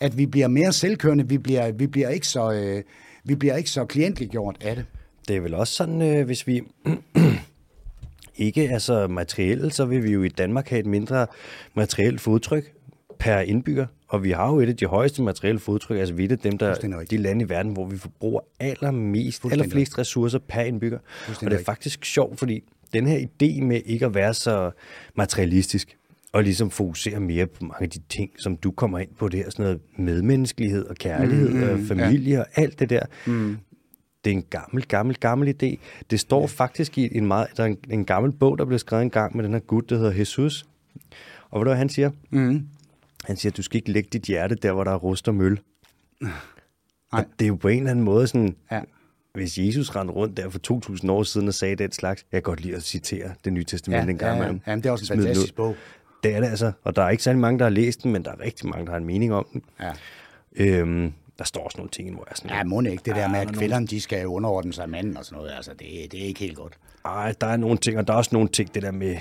at vi bliver mere selvkørende, vi bliver, vi bliver ikke så... Øh, vi bliver ikke så klientliggjort af det. Det er vel også sådan, øh, hvis vi ikke er så materielle, så vil vi jo i Danmark have et mindre materielt fodtryk per indbygger. Og vi har jo et af de højeste materielle fodtryk, altså vi er dem, der, de lande i verden, hvor vi forbruger allermest, allerflest ressourcer per indbygger. Og det er faktisk sjovt, fordi den her idé med ikke at være så materialistisk, og ligesom fokusere mere på mange af de ting, som du kommer ind på, det her sådan noget medmenneskelighed og kærlighed mm, og familie ja. og alt det der. Mm. Det er en gammel, gammel, gammel idé. Det står ja. faktisk i en meget, der er en, en gammel bog, der blev skrevet en gang med den her gut, der hedder Jesus. Og hvad du, han siger? Mm. Han siger, at du skal ikke lægge dit hjerte der, hvor der er rust og møl. Nej. Og det er jo på en eller anden måde sådan, ja. hvis Jesus rendte rundt der for 2000 år siden og sagde den slags, jeg kan godt lide at citere det nye testament ja, en gang ja, ja. Jamen, det er også en fantastisk bog. Det er det altså, og der er ikke særlig mange, der har læst den, men der er rigtig mange, der har en mening om den. Ja. Øhm, der står også nogle ting, hvor jeg sådan... Ja, må ikke det der med, at kvinderne, de skal underordne sig manden og sådan noget, altså, det, det er ikke helt godt. Nej, der er nogle ting, og der er også nogle ting, det der med...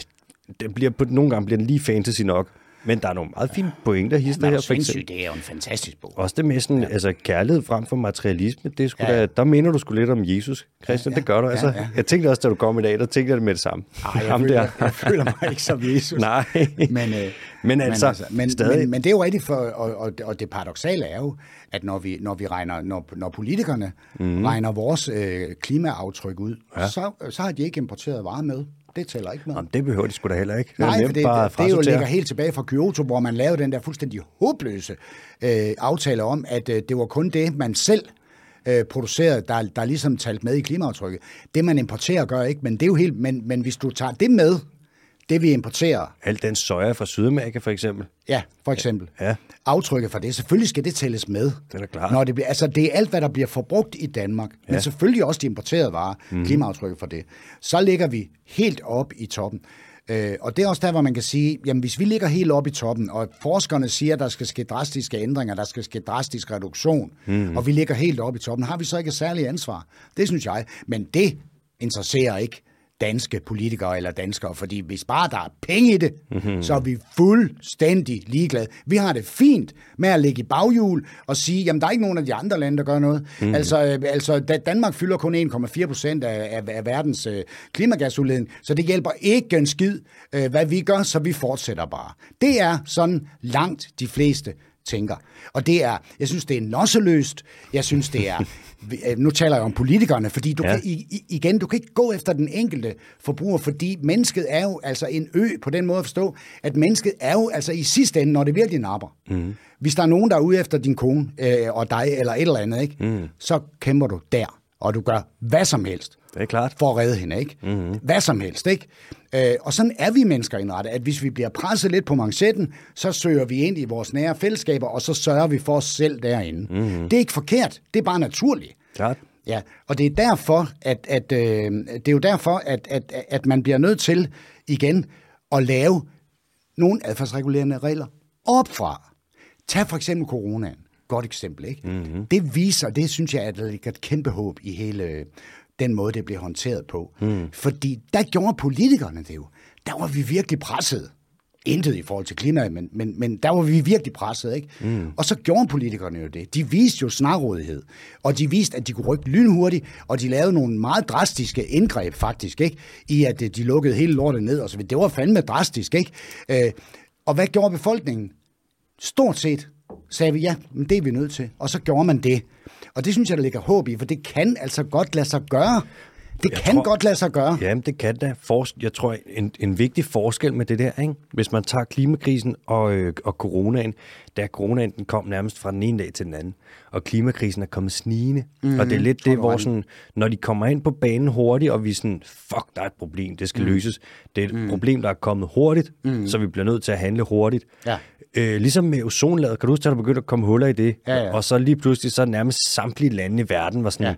Det bliver, på, nogle gange bliver den lige fantasy nok, Men der er nogle meget fine pointer hister Ja, her. For eksempel. det er jo en fantastisk bog. Også det med sådan, ja. altså kærlighed frem for materialisme, det sgu ja. Da, der mener du sgu lidt om Jesus, Christian, ja, ja, det gør du. Altså, ja. Jeg tænkte også, da du kom i dag, der tænkte jeg det med det samme. Ej, jeg, føler, der. jeg føler mig ikke som Jesus. Nej, men, øh, men, altså, men, altså men, stadig... men, men det er jo rigtigt, for, og, og, og det paradoxale er jo, at når vi, når vi regner, når, når politikerne mm. regner vores øh, klimaaftryk ud, ja. så, så har de ikke importeret varer med. Det tæller ikke med. Jamen, det behøver de sgu da heller ikke. Det Nej, for det, bare det, det jo ligger helt tilbage fra Kyoto, hvor man lavede den der fuldstændig håbløse øh, aftale om, at øh, det var kun det, man selv øh, produceret, der, der ligesom talt med i klimaaftrykket. Det, man importerer, gør ikke, men det er jo helt... Men, men hvis du tager det med, det vi importerer. Alt den soja fra Sydamerika for eksempel. Ja, for eksempel. Ja. Aftrykket for det. Selvfølgelig skal det tælles med. Det er klart. Når det, bliver, altså, det er alt, hvad der bliver forbrugt i Danmark. Ja. Men selvfølgelig også de importerede varer. Mm. Klimaaftrykket for det. Så ligger vi helt op i toppen. Øh, og det er også der, hvor man kan sige, jamen hvis vi ligger helt op i toppen, og forskerne siger, at der skal ske drastiske ændringer, der skal ske drastisk reduktion, mm. og vi ligger helt op i toppen, har vi så ikke et særligt ansvar? Det synes jeg. Men det interesserer ikke danske politikere eller danskere, fordi hvis bare der er penge i det, mm-hmm. så er vi fuldstændig ligeglade. Vi har det fint med at ligge i baghjul og sige, jamen der er ikke nogen af de andre lande, der gør noget. Mm-hmm. Altså, øh, altså Danmark fylder kun 1,4 procent af, af, af verdens øh, klimagasudledning, så det hjælper ikke en skid, øh, hvad vi gør, så vi fortsætter bare. Det er sådan langt de fleste tænker. Og det er, jeg synes, det er nosseløst. Jeg synes, det er nu taler jeg om politikerne, fordi du ja. kan, igen, du kan ikke gå efter den enkelte forbruger, fordi mennesket er jo altså en ø på den måde at forstå, at mennesket er jo altså i sidste ende, når det virkelig napper. Mm. Hvis der er nogen, der er ude efter din kone øh, og dig eller et eller andet, ikke, mm. så kæmper du der, og du gør hvad som helst. Det er klart. For at redde hende, ikke? Mm-hmm. Hvad som helst, ikke? Øh, og sådan er vi mennesker indrettet, at hvis vi bliver presset lidt på manchetten, så søger vi ind i vores nære fællesskaber, og så sørger vi for os selv derinde. Mm-hmm. Det er ikke forkert, det er bare naturligt. Klart. Ja, og det er derfor, at, at øh, det er jo derfor, at, at, at man bliver nødt til igen at lave nogle adfærdsregulerende regler opfra. Tag for eksempel coronaen. Godt eksempel, ikke? Mm-hmm. Det viser, det synes jeg, at der ligger et kæmpe håb i hele den måde, det blev håndteret på. Mm. Fordi der gjorde politikerne det jo. Der var vi virkelig presset. Intet i forhold til klimaet, men, men, men der var vi virkelig presset, ikke? Mm. Og så gjorde politikerne jo det. De viste jo snarrådighed, og de viste, at de kunne rykke lynhurtigt, og de lavede nogle meget drastiske indgreb faktisk, ikke? I at øh, de lukkede hele lortet ned, og så Det var fandme drastisk, ikke? Øh, og hvad gjorde befolkningen? Stort set sagde vi, ja, men det er vi nødt til. Og så gjorde man det. Og det synes jeg, der ligger håb i, for det kan altså godt lade sig gøre. Det jeg kan tror, godt lade sig gøre. Jamen, det kan da. For, jeg tror, en, en vigtig forskel med det der, ikke? hvis man tager klimakrisen og, øh, og coronaen, da coronaen den kom nærmest fra den ene dag til den anden, og klimakrisen er kommet snigende. Mm, og det er lidt det, hvor sådan, når de kommer ind på banen hurtigt, og vi sådan, fuck, der er et problem, det skal mm. løses. Det er et mm. problem, der er kommet hurtigt, mm. så vi bliver nødt til at handle hurtigt. Ja. Øh, ligesom med ozonlaget, kan du huske, at der begyndte at komme huller i det? Ja, ja. Og så lige pludselig, så nærmest samtlige lande i verden var sådan, ja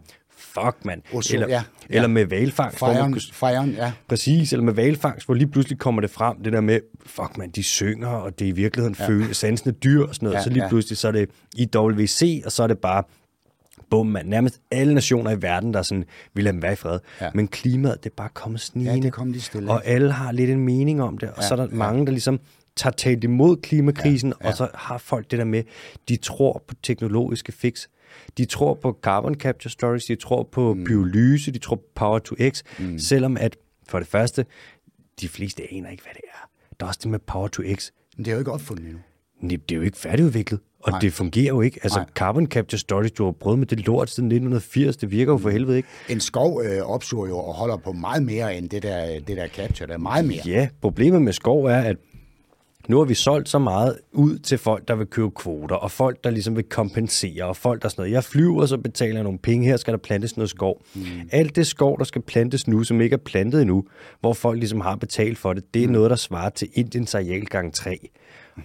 fuck, mand. Ozon, eller, ja, ja. eller med valfangst. Fejren, fejren, ja. Præcis, eller med valfangst, hvor lige pludselig kommer det frem, det der med, fuck, man, de synger, og det er i virkeligheden ja. føle, sansende dyr og sådan noget. Ja, så lige ja. pludselig, så er det IWC, og så er det bare bum, man. Nærmest alle nationer i verden, der sådan, vil have dem være i fred. Ja. Men klimaet, det er bare kommet snigende. Ja, det kom lige stille. Og alle har lidt en mening om det. Og ja, så er der ja. mange, der ligesom tager talt imod klimakrisen, ja, ja. og så har folk det der med, de tror på teknologiske fix. De tror på carbon capture storage, de tror på mm. pyrolyse, de tror på power to x, mm. selvom at for det første, de fleste aner ikke, hvad det er. Der er også det med power to x. Men det er jo ikke opfundet endnu. Det er jo ikke færdigudviklet, og Nej. det fungerer jo ikke. Altså, Nej. carbon capture storage, du har prøvet med det lort siden 1980, det virker jo for helvede ikke. En skov øh, opsuger jo og holder på meget mere end det der, det der capture, der er meget mere. Ja, problemet med skov er, at nu har vi solgt så meget ud til folk, der vil købe kvoter, og folk, der ligesom vil kompensere, og folk, der sådan noget. Jeg flyver, så betaler jeg nogle penge, her skal der plantes noget skov. Mm. Alt det skov, der skal plantes nu, som ikke er plantet endnu, hvor folk ligesom har betalt for det, det er mm. noget, der svarer til Indiens areal gang 3.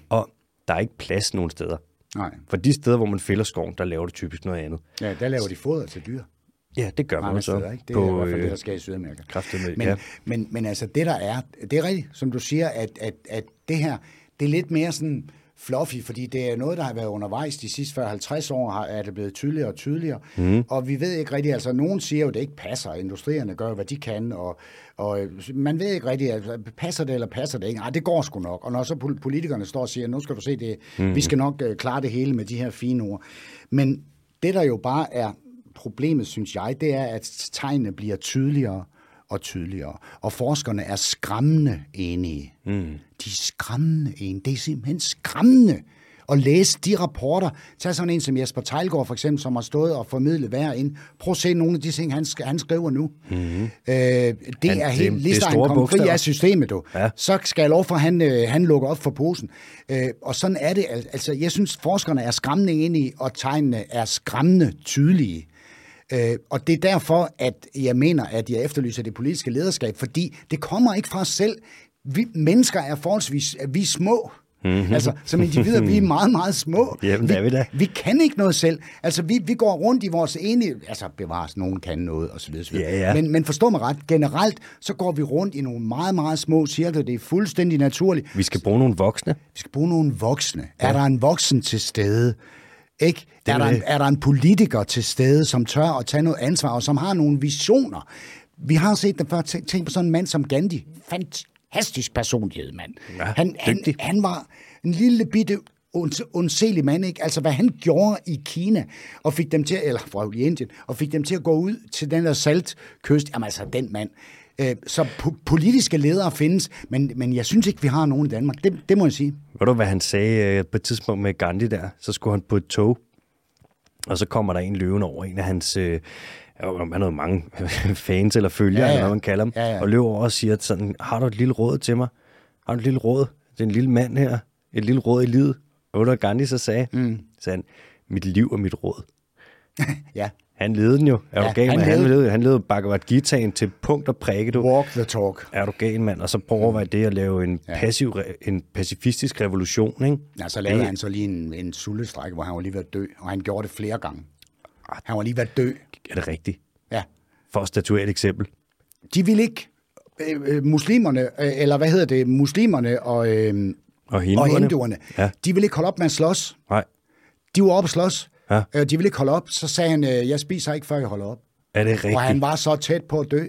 Og der er ikke plads nogen steder. Nej. For de steder, hvor man fælder skoven, der laver det typisk noget andet. Ja, der laver de foder til dyr. Ja, det gør man så. Ikke? Det er på, i hvert fald det, der sker i Sydamerika. Med, men, ja. men, men altså, det der er, det er rigtigt, som du siger, at, at, at det her, det er lidt mere sådan fluffy, fordi det er noget, der har været undervejs de sidste 50 år, har, er det blevet tydeligere og tydeligere. Mm. Og vi ved ikke rigtigt, altså nogen siger jo, at det ikke passer. Industrierne gør, hvad de kan, og, og man ved ikke rigtigt, altså, passer det eller passer det ikke. Nej, det går sgu nok. Og når så politikerne står og siger, nu skal du se det, mm. vi skal nok uh, klare det hele med de her fine ord. Men det, der jo bare er problemet, synes jeg, det er, at tegnene bliver tydeligere og tydeligere. Og forskerne er skræmmende enige. Mm. De er skræmmende enige. Det er simpelthen skræmmende at læse de rapporter. Tag sådan en som Jesper Tejlgaard for eksempel, som har stået og formidlet hver ind. Prøv at se nogle af de ting, han, han skriver nu. Mm-hmm. Øh, det han, er helt, lige så han fri af systemet, du. Ja. Så skal jeg lov for, at han, øh, han lukker op for posen. Øh, og sådan er det. Altså, jeg synes, forskerne er skræmmende enige, og tegnene er skræmmende tydelige. Øh, og det er derfor, at jeg mener, at jeg efterlyser det politiske lederskab, fordi det kommer ikke fra os selv. Vi mennesker er forholdsvis vi er små. Mm-hmm. Altså, som individer, vi er meget, meget små. Jamen, vi, er vi da. Vi kan ikke noget selv. Altså, vi, vi går rundt i vores enige... Altså, bevares, nogen kan noget, og så videre. Ja, ja. Men, men forstå mig ret, generelt, så går vi rundt i nogle meget, meget små cirkler. Det er fuldstændig naturligt. Vi skal bruge nogle voksne. Vi skal bruge nogle voksne. Ja. Er der en voksen til stede? Ikke? er, der en, er der en politiker til stede, som tør at tage noget ansvar, og som har nogle visioner? Vi har set det før. Tænk på sådan en mand som Gandhi. Fantastisk personlighed, mand. Ja, han, han, han var en lille bitte undselig mand, ikke? Altså, hvad han gjorde i Kina, og fik dem til, eller fra Indien, og fik dem til at gå ud til den der saltkyst. Jamen altså, den mand. Øh, så po- politiske ledere findes, men, men jeg synes ikke, vi har nogen i Danmark. Det, det må jeg sige. Ved du, hvad han sagde øh, på et tidspunkt med Gandhi der? Så skulle han på et tog, og så kommer der en løven over, en af hans... Øh, han har mange fans eller følgere, ja, ja. eller hvad man kalder dem, ja, ja. og løber over og siger sådan, har du et lille råd til mig? Har du et lille råd? Det er en lille mand her. Et lille råd i livet. Og hvad Gandhi så sagde? Mm. sagde han, mit liv er mit råd. ja. Han levede den jo. Er ja, du gal, han, han levede, han levede Bhagavad Gitaen til punkt og prikke. Du. Walk the talk. Er du gal, mand? Og så prøver mm. det at lave en, ja. passiv, en pacifistisk revolution, ikke? Ja, så lavede ja. han så lige en, en sullestræk, hvor han var lige ved at dø, og han gjorde det flere gange. Han var lige ved at dø. Er det rigtigt? Ja. For at statuere et eksempel. De ville ikke, øh, øh muslimerne, øh, eller hvad hedder det, muslimerne og, øh, og hinduerne, og hinduerne ja. de ville ikke holde op med at slås. Nej. De var oppe at slås. Ja. Øh, de ville ikke holde op. Så sagde han, øh, jeg spiser ikke, før jeg holder op. Er det rigtigt? Og han var så tæt på at dø.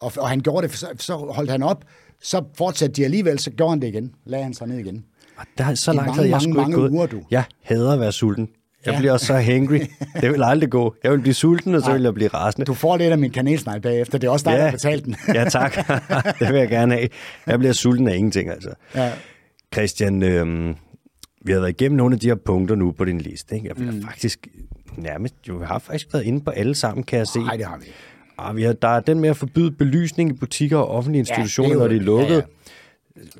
Og, og han gjorde det, så, så holdt han op. Så fortsatte de alligevel, så gjorde han det igen. Lagde han sig ned igen. Og der er så langt, at jeg mange, mange gået. uger, du. Jeg hader at være sulten. Jeg ja. bliver også så hangry. Det vil aldrig gå. Jeg vil blive sulten, og så vil jeg blive rasende. Du får lidt af min kanelsnej bagefter. Det er også dig, ja. der har betalt den. ja, tak. det vil jeg gerne have. Jeg bliver sulten af ingenting, altså. Ja. Christian, øh, vi har været igennem nogle af de her punkter nu på din liste. Ikke? Jeg mm. faktisk nærmest, jo, vi har faktisk været inde på alle sammen, kan jeg se. Nej, det har vi Ah, vi har, der er den med at forbyde belysning i butikker og offentlige institutioner, ja, jo, når de er lukket. Ja, ja.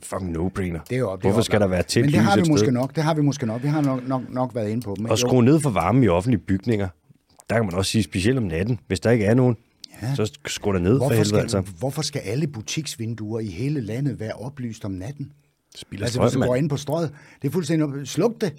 Fucking no-brainer. Det er jo, det Hvorfor skal der være tæt Men det har vi måske nok. Det har vi måske nok. Vi har nok, nok, nok været inde på dem. Og skrue ned for varmen i offentlige bygninger. Der kan man også sige, specielt om natten. Hvis der ikke er nogen, ja. så skru der ned hvorfor for helvede. Skal, altså. Hvorfor skal alle butiksvinduer i hele landet være oplyst om natten? Spiller altså, hvis du går ind på strøget, det er fuldstændig... Sluk det.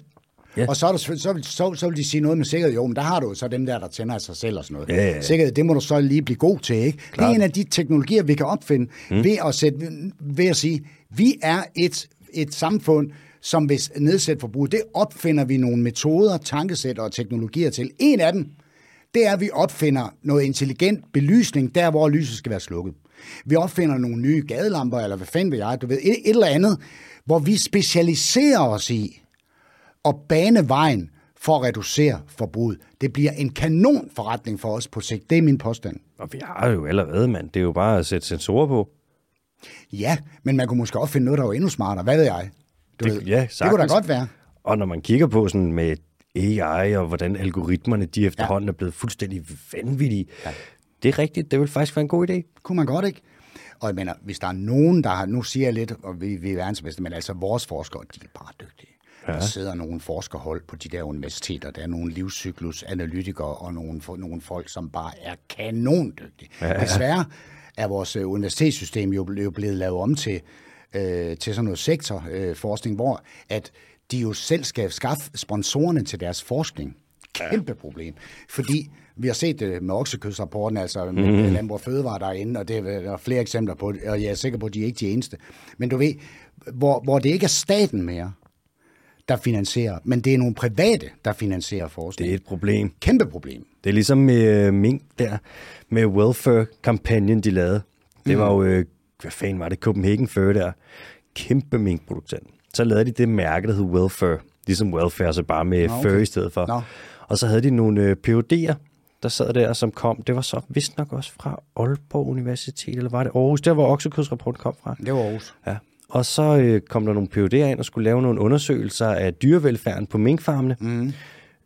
Ja. Og så, er der, så, så, så, så vil de sige noget med sikkerhed. Jo, men der har du så dem der, der tænder af sig selv og sådan noget. Ja, ja, ja. Sikkerhed, det må du så lige blive god til, ikke? Klart. Det er en af de teknologier, vi kan opfinde mm. ved, at sætte, ved at sige, vi er et, et samfund, som vil nedsætte forbruget. Det opfinder vi nogle metoder, tankesæt og teknologier til. En af dem, det er, at vi opfinder noget intelligent belysning, der hvor lyset skal være slukket. Vi opfinder nogle nye gadelamper, eller hvad fanden ved jeg, du ved, et, et eller andet, hvor vi specialiserer os i at bane vejen for at reducere forbruget. Det bliver en kanon forretning for os på sigt. Det er min påstand. Og vi har jo allerede, mand. Det er jo bare at sætte sensorer på. Ja, men man kunne måske også finde noget, der var endnu smartere. Hvad ved jeg? Du det, ved, ja, det kunne da godt være. Og når man kigger på sådan med AI og hvordan algoritmerne de efterhånden ja. er blevet fuldstændig vanvittige, ja. det er rigtigt. Det vil faktisk være en god idé. Kunne man godt, ikke? Og jeg mener, hvis der er nogen, der har, nu siger jeg lidt, og vi, vi er verdensbedste, men altså vores forskere, de er bare dygtige. Ja. Der sidder nogle forskerhold på de der universiteter, der er nogle livscyklusanalytikere og nogle, nogle folk, som bare er kanondygtige. Ja. Desværre er vores øh, universitetssystem jo blevet lavet om til, øh, til sådan noget sektorforskning, øh, hvor at de jo selv skal skaffe sponsorerne til deres forskning. Kæmpe problem. Fordi vi har set det med oksekødsrapporten, altså med mm. Landbrug Fødevare derinde, og det er der er flere eksempler på og jeg er sikker på, at de er ikke de eneste. Men du ved, hvor, hvor det ikke er staten mere, der finansierer, men det er nogle private, der finansierer forskning. Det er et problem. Kæmpe problem. Det er ligesom med øh, mink der, med welfare-kampagnen, de lavede. Det var jo, øh, hvad fanden var det, Copenhagen Fur der. Kæmpe minkproducent. Så lavede de det mærke, der hed welfare. Ligesom welfare, så bare med Nå, okay. fur i stedet for. Nå. Og så havde de nogle øh, PUD'er, der sad der, som kom. Det var så vist nok også fra Aalborg Universitet, eller var det Aarhus? Der var Oksekødsrapport kom fra. Det var Aarhus. Ja. Og så øh, kom der nogle PUD'er ind og skulle lave nogle undersøgelser af dyrevelfærden på minkfarmene. Mm.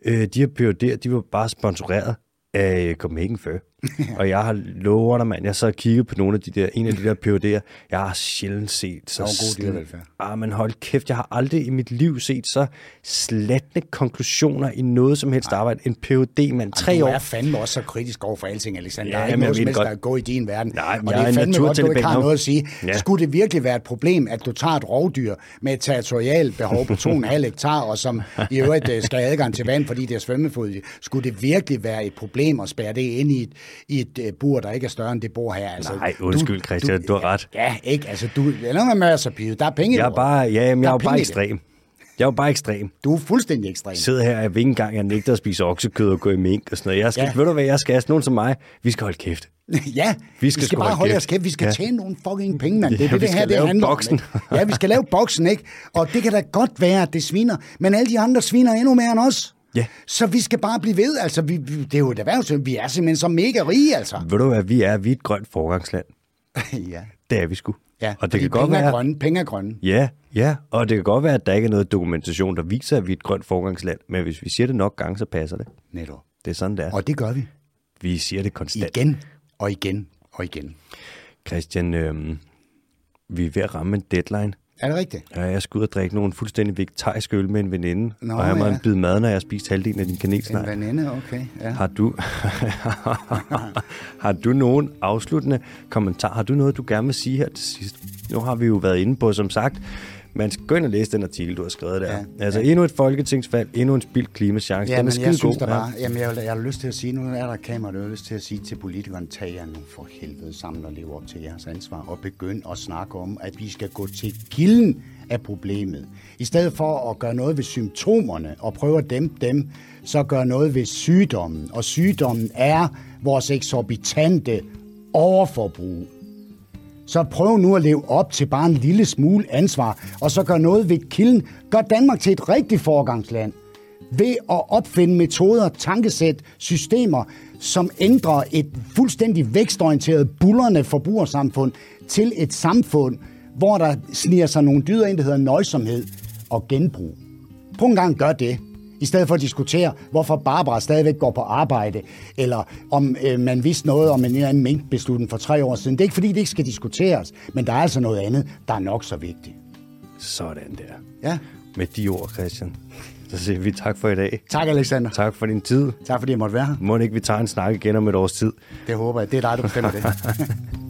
Øh, de her PUD'er, de var bare sponsoreret af Copenhagen Fur. og jeg har lovet dig, mand, jeg så og kiggede på nogle af de der, en af de der PUD'er, jeg har sjældent set så Der god dyrevelfærd. Ah, men hold kæft, jeg har aldrig i mit liv set så slatne konklusioner i noget som helst arbejde. En PUD, mand, tre du år. er fandme også så kritisk over for alting, Alexander. Ja, der er ikke noget som ved helst, godt. der er gået i din verden. Nej, og jeg det er er fandme godt, du ikke har noget at sige. Ja. Skulle det virkelig være et problem, at du tager et rovdyr med et territorialt behov på 2,5 hektar, og som i øvrigt øh, skal have adgang til vand, fordi det er svømmefod, skulle det virkelig være et problem at spærre det ind i et, i et øh, bur, der ikke er større end det bor her? Altså, Nej, undskyld, Christian, du har ret. Ja, ikke? Altså, du, lad mig med at så pide. Der er penge i Jeg er bare, ja, men Der jeg er jo bare ekstrem. Jeg er jo bare ekstrem. Du er fuldstændig ekstrem. Sidder her, jeg ved ikke engang, jeg nægter at spise oksekød og gå i mink og sådan noget. Jeg skal, ja. Ved du hvad, jeg skal, sådan nogen som mig, vi skal holde kæft. Ja, Vi skal vi skal bare holde os kæft. Vi skal Ja. tjene nogle fucking penge, mand. Det er Ja, det, det her det handler boksen. om. ikke? Ja, vi skal lave boksen, ikke? Og det kan da godt være, at det sviner, men alle de andre sviner endnu mere end os. Ja. Så vi skal bare blive ved. Altså, vi, det er jo et erhverv, vi er simpelthen så mega rige, altså. Ved du hvad, vi er, vi er et grønt forgangsland. ja. Det er vi sgu. Ja, og det kan godt penge er være, grønne. Penge er grønne. Ja, ja, og det kan godt være, at der ikke er noget dokumentation, der viser, at vi er et grønt forgangsland. Men hvis vi siger det nok gange, så passer det. Netop. Det er sådan, det er. Og det gør vi. Vi siger det konstant. Igen og igen og igen. Christian, øh, vi er ved at ramme en deadline. Er det rigtigt? Ja, jeg skal ud og drikke nogle fuldstændig vegetarisk øl med en veninde, Nå, og have mig ja. en bid mad, når jeg har spist halvdelen af din En kanelsnegl. veninde, okay. Ja. Har du, har du nogen afsluttende kommentar? Har du noget, du gerne vil sige her til sidst? Nu har vi jo været inde på, som sagt, man skal gå ind og læse den artikel, du har skrevet der. Ja, altså endnu et folketingsvalg, endnu en spildt klimachance. Ja, den er skide jeg synes god. da bare, jamen jeg, jeg har lyst til at sige, nu er der kamera, jeg har lyst til at sige til politikerne, tag jer nu for helvede sammen og leve op til jeres ansvar, og begynd at snakke om, at vi skal gå til kilden af problemet. I stedet for at gøre noget ved symptomerne og prøve at dæmpe dem, så gør noget ved sygdommen. Og sygdommen er vores eksorbitante overforbrug. Så prøv nu at leve op til bare en lille smule ansvar, og så gør noget ved kilden. Gør Danmark til et rigtigt foregangsland ved at opfinde metoder, tankesæt, systemer, som ændrer et fuldstændig vækstorienteret, bullerne forbrugersamfund til et samfund, hvor der sniger sig nogle dyder ind, der hedder nøjsomhed og genbrug. Prøv en gang gør det. I stedet for at diskutere, hvorfor Barbara stadigvæk går på arbejde, eller om øh, man vidste noget om en eller anden minkbeslutning for tre år siden. Det er ikke fordi, det ikke skal diskuteres, men der er altså noget andet, der er nok så vigtigt. Sådan der. Ja. Med de ord, Christian. Så siger vi tak for i dag. Tak, Alexander. Tak for din tid. Tak fordi jeg måtte være her. Må ikke vi tager en snak igen om et års tid. Det håber jeg. Det er dig, der bestemmer det.